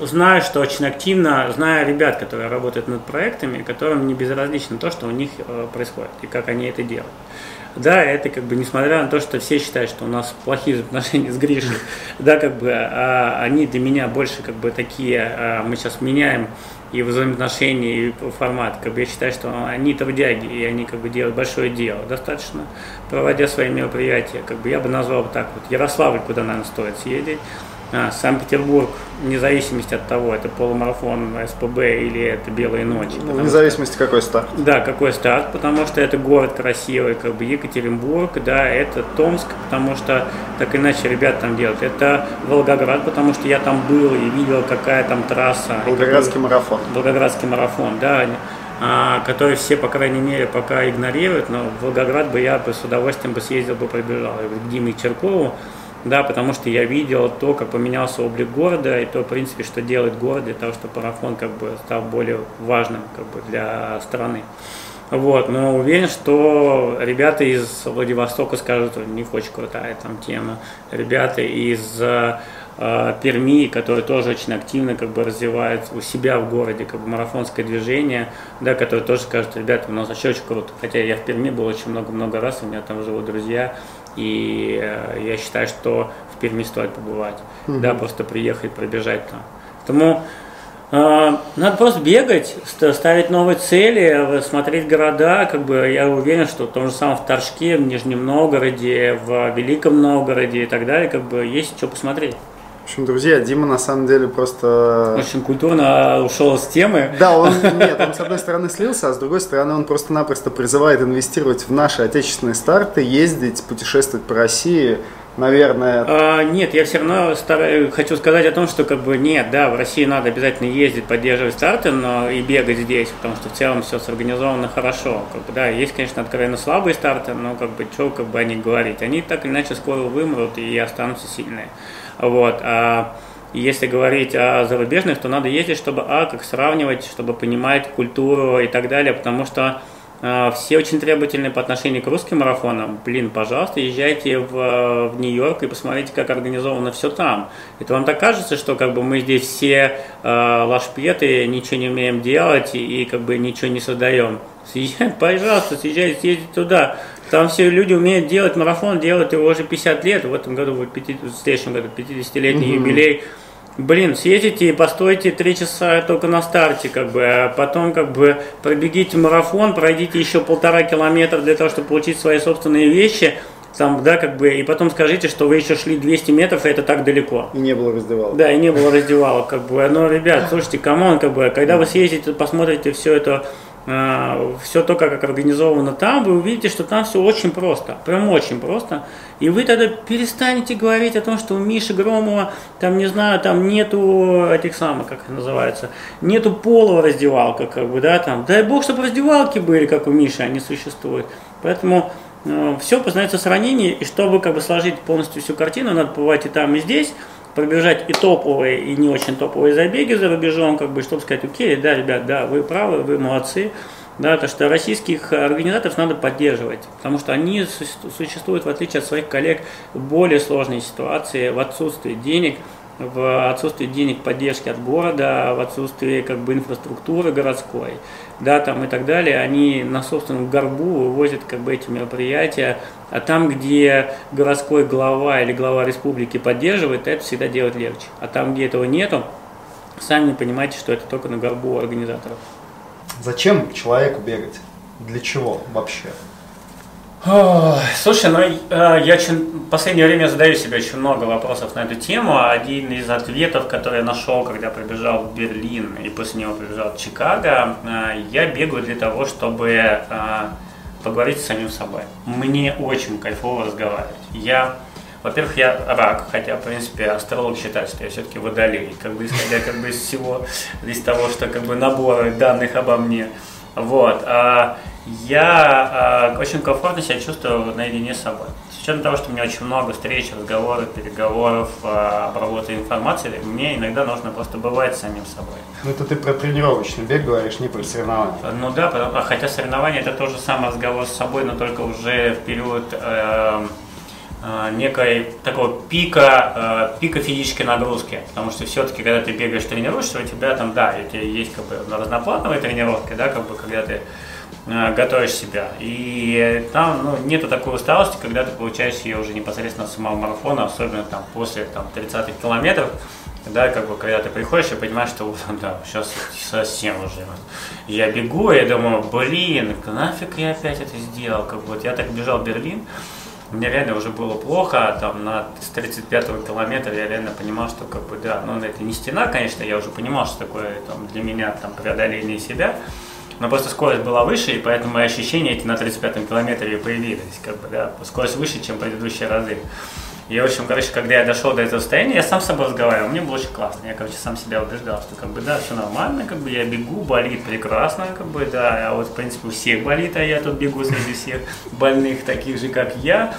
знаю, что очень активно, знаю ребят, которые работают над проектами, которым не безразлично то, что у них э, происходит и как они это делают. Да, это как бы несмотря на то, что все считают, что у нас плохие отношения с Гришей, да, как бы а, они для меня больше как бы такие, а, мы сейчас меняем и взаимоотношения, и формат. Как бы я считаю, что они трудяги, и они как бы делают большое дело. Достаточно, проводя свои мероприятия, как бы я бы назвал так вот Ярославль, куда, наверное, стоит съездить, Санкт-Петербург, вне зависимости от того, это полумарафон СПБ или это Белые ночи. Ну, вне зависимости какой старт. Да, какой старт, потому что это город красивый, как бы Екатеринбург, да, это Томск, потому что так иначе ребят там делают. Это Волгоград, потому что я там был и видел, какая там трасса. Волгоградский марафон. Волгоградский марафон, да а, который все, по крайней мере, пока игнорируют, но в Волгоград бы я бы с удовольствием бы съездил, бы пробежал. И к Диме Черкову, да, потому что я видел то, как поменялся облик города, и то, в принципе, что делает город для того, чтобы марафон как бы стал более важным как бы, для страны. Вот, но уверен, что ребята из Владивостока скажут, не очень крутая там тема. Ребята из э, Перми, которые тоже очень активно как бы развивают у себя в городе как бы марафонское движение, да, которые тоже скажут, ребята, у нас вообще очень круто. Хотя я в Перми был очень много-много раз, у меня там живут друзья, и э, я считаю, что в Перми стоит побывать. Угу. Да, просто приехать, пробежать там. Поэтому э, надо просто бегать, ставить новые цели, смотреть города. Как бы я уверен, что в том же самом в Торжке, в Нижнем Новгороде, в Великом Новгороде и так далее, как бы есть что посмотреть. В общем, друзья, Дима на самом деле просто... Очень культурно ушел с темы. Да, он, [laughs] нет, он с одной стороны слился, а с другой стороны он просто-напросто призывает инвестировать в наши отечественные старты, ездить, путешествовать по России, наверное. А, нет, я все равно стараюсь, хочу сказать о том, что как бы нет, да, в России надо обязательно ездить, поддерживать старты, но и бегать здесь, потому что в целом все сорганизовано хорошо. Как бы, да, есть, конечно, откровенно слабые старты, но как бы что как бы о них говорить. Они так или иначе скоро вымрут и останутся сильные. Вот. А если говорить о зарубежных, то надо ездить, чтобы, а, как сравнивать, чтобы понимать культуру и так далее, потому что а, все очень требовательны по отношению к русским марафонам. Блин, пожалуйста, езжайте в, в Нью-Йорк и посмотрите, как организовано все там. Это вам так кажется, что как бы мы здесь все э, лашпеты, ничего не умеем делать и, и как бы ничего не создаем. Съезжайте, [laughs] пожалуйста, съезжайте, съездите туда. Там все люди умеют делать марафон, делают его уже 50 лет. В этом году будет 50, в следующем году 50-летний mm-hmm. юбилей. Блин, съездите и постойте три часа только на старте, как бы, а потом как бы пробегите марафон, пройдите еще полтора километра для того, чтобы получить свои собственные вещи, там, да, как бы, и потом скажите, что вы еще шли 200 метров, и это так далеко. И не было раздевалок. Да, и не было раздевалок, как бы, но, ребят, слушайте, come on, как бы, когда вы съездите, посмотрите все это все то, как организовано там, вы увидите, что там все очень просто, прям очень просто. И вы тогда перестанете говорить о том, что у Миши Громова, там, не знаю, там нету этих самых, как это называется, нету полого раздевалка, как бы, да, там. Дай бог, чтобы раздевалки были, как у Миши, они существуют. Поэтому э, все познается с ранения, и чтобы как бы сложить полностью всю картину, надо побывать и там, и здесь, пробежать и топовые, и не очень топовые забеги за рубежом, как бы, чтобы сказать, окей, да, ребят, да, вы правы, вы молодцы, да, то что российских организаторов надо поддерживать, потому что они существуют, в отличие от своих коллег, в более сложной ситуации, в отсутствии денег, в отсутствии денег поддержки от города, в отсутствии как бы инфраструктуры городской, да, там и так далее, они на собственном горбу вывозят как бы эти мероприятия, а там, где городской глава или глава республики поддерживает, это всегда делать легче. А там, где этого нету, сами понимаете, что это только на горбу организаторов. Зачем человеку бегать? Для чего вообще? Слушай, ну э, я в последнее время задаю себе очень много вопросов на эту тему. Один из ответов, который я нашел, когда пробежал в Берлин и после него пробежал в Чикаго, э, я бегаю для того, чтобы э, поговорить с самим собой. Мне очень кайфово разговаривать. Я во-первых, я рак, хотя, в принципе, астролог считает, что я все-таки водолей, как бы исходя как бы из всего, из того, что как бы наборы данных обо мне. Вот. А я а, очень комфортно себя чувствую наедине с собой. С учетом того, что у меня очень много встреч, разговоров, переговоров, а, обработки информации, мне иногда нужно просто бывать самим собой. Ну это ты про тренировочный бег говоришь, не про соревнования. Ну да, потому, а хотя соревнования это тоже самый разговор с собой, но только уже в период э, э, некой такого пика, э, пика физической нагрузки. Потому что все-таки, когда ты бегаешь, тренируешься, у тебя там, да, у тебя есть как бы разноплановая тренировка, да, как бы, когда ты э, готовишь себя. И там ну, нету такой усталости, когда ты получаешь ее уже непосредственно с самого марафона, особенно там после там, 30 километров, да, как бы, когда ты приходишь и понимаешь, что [laughs] да, сейчас совсем уже. Я бегу, и я думаю, блин, нафиг я опять это сделал, как бы, вот я так бежал в Берлин, мне реально уже было плохо, а там на, с 35-го километра я реально понимал, что как бы, да, ну это не стена, конечно, я уже понимал, что такое там, для меня там преодоление себя, но просто скорость была выше, и поэтому мои ощущения эти на 35-м километре появились, как бы, да, скорость выше, чем предыдущие разы. И, в общем, короче, когда я дошел до этого состояния, я сам с собой разговаривал, мне было очень классно. Я, короче, сам себя убеждал, что, как бы, да, все нормально, как бы, я бегу, болит прекрасно, как бы, да, а вот, в принципе, у всех болит, а я тут бегу среди всех больных, таких же, как я.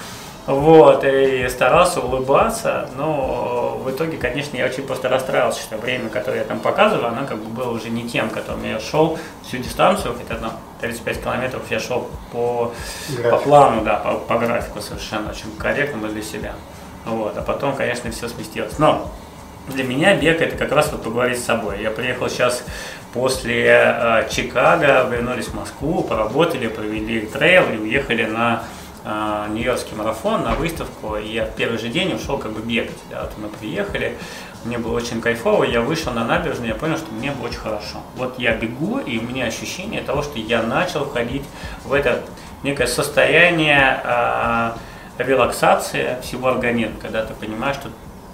Вот, и старался улыбаться, но в итоге, конечно, я очень просто расстраивался, что время, которое я там показывал, оно как бы было уже не тем, которым я шел всю дистанцию, хотя там 35 километров я шел по, по плану, да, по, по графику совершенно очень корректному для себя. Вот, а потом, конечно, все сместилось. Но для меня бег это как раз вот поговорить с собой. Я приехал сейчас после э, Чикаго, вернулись в Москву, поработали, провели трейл и уехали на э, Нью-Йоркский марафон, на выставку. И я первый же день ушел как бы бегать. Да, вот мы приехали, мне было очень кайфово, я вышел на набережную, я понял, что мне было очень хорошо. Вот я бегу, и у меня ощущение того, что я начал входить в это некое состояние э, релаксация всего организма, когда ты понимаешь, что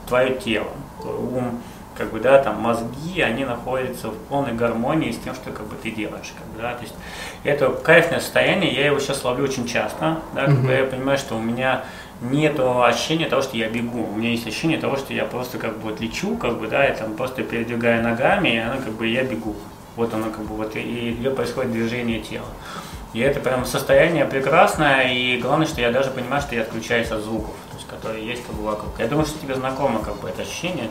твое тело, твой ум, как бы, да, там мозги, они находятся в полной гармонии с тем, что как бы ты делаешь, как бы, да, то есть это кайфное состояние, я его сейчас ловлю очень часто, да, когда mm-hmm. я понимаю, что у меня нет ощущения того, что я бегу, у меня есть ощущение того, что я просто как бы вот лечу, как бы, да, я там просто передвигаю ногами, и оно как бы я бегу, вот оно как бы вот, и, и происходит движение тела. И это прям состояние прекрасное, и главное, что я даже понимаю, что я отключаюсь от звуков, то есть, которые есть как бы вокруг. Я думаю, что тебе знакомо как бы это ощущение,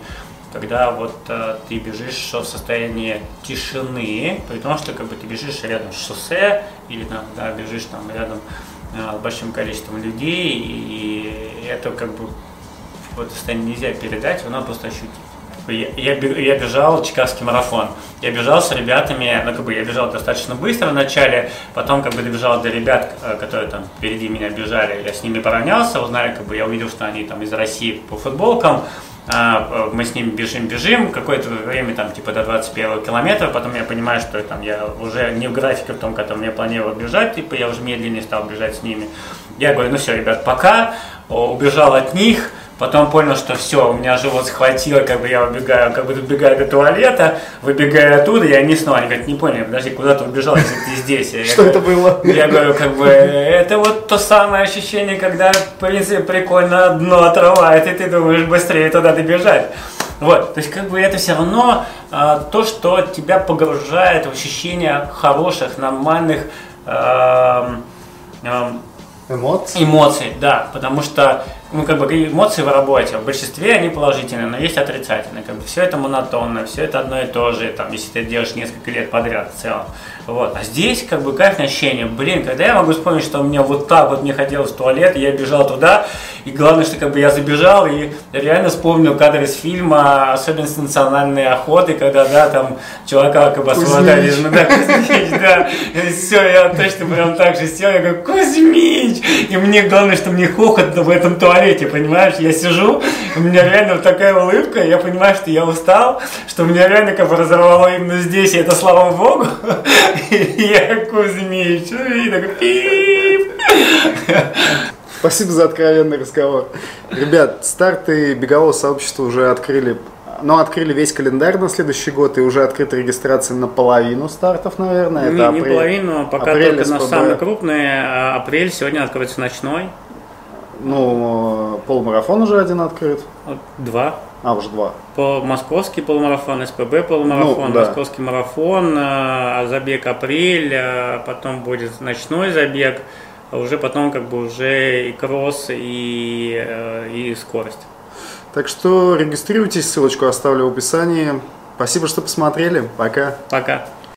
когда вот э, ты бежишь в состоянии тишины, при том, что как бы ты бежишь рядом с шоссе, или там, да, бежишь там рядом э, с большим количеством людей, и это как бы вот состояние нельзя передать, оно просто ощутить я, я, я бежал Чикагский марафон. Я бежал с ребятами, ну как бы я бежал достаточно быстро вначале, потом как бы добежал до ребят, э, которые там впереди меня бежали, я с ними поравнялся, узнали, как бы я увидел, что они там из России по футболкам, мы с ними бежим, бежим, какое-то время, там, типа до 21 километра, потом я понимаю, что там я уже не в графике в том, котором я планировал бежать, типа я уже медленнее стал бежать с ними. Я говорю, ну все, ребят, пока, убежал от них, Потом понял, что все, у меня живот схватило, как бы я убегаю, как бы добегаю до туалета, выбегаю оттуда, и они снова, они говорят, не понял, подожди, куда ты убежал, если ты здесь? Я что говорю, это было? Я говорю, как бы, это вот то самое ощущение, когда, в принципе, прикольно дно отрывает, и ты думаешь быстрее туда добежать. Вот, то есть как бы это все равно а, то, что тебя погружает в ощущение хороших, нормальных а, а, эмоций. Эмоций, да, потому что ну, как бы эмоции в работе, в большинстве они положительные, но есть отрицательные. Как бы все это монотонно, все это одно и то же, там, если ты делаешь несколько лет подряд в целом. Вот. А здесь как бы кайфное ощущение. Блин, когда я могу вспомнить, что у меня вот так вот мне хотелось в туалет, я бежал туда, и главное, что как бы я забежал, и реально вспомнил кадр из фильма «Особенность национальной охоты», когда, да, там чувака как бы освобождали. Ну, да, Кузьмич, да. И все, я точно прям так же сел, я говорю, Кузьмич! И мне главное, что мне хохот в этом туалете, понимаешь? Я сижу, у меня реально вот такая улыбка, я понимаю, что я устал, что меня реально как бы разорвало именно здесь, и это слава богу. [laughs] Я Кузьмич, и такой пип. Спасибо за откровенный разговор. Ребят, старты бегового сообщества уже открыли но ну, открыли весь календарь на следующий год и уже открыта регистрация на половину стартов, наверное. Не, это не апрель, половину, пока апрель только на самые крупные. А апрель сегодня откроется ночной. Ну, полумарафон уже один открыт. Два. А, уже два. По московский полумарафон, СПБ полумарафон, ну, да. московский марафон, а, забег апрель, а потом будет ночной забег, а уже потом как бы уже и кросс, и, э, и скорость. Так что регистрируйтесь, ссылочку оставлю в описании. Спасибо, что посмотрели. Пока. Пока.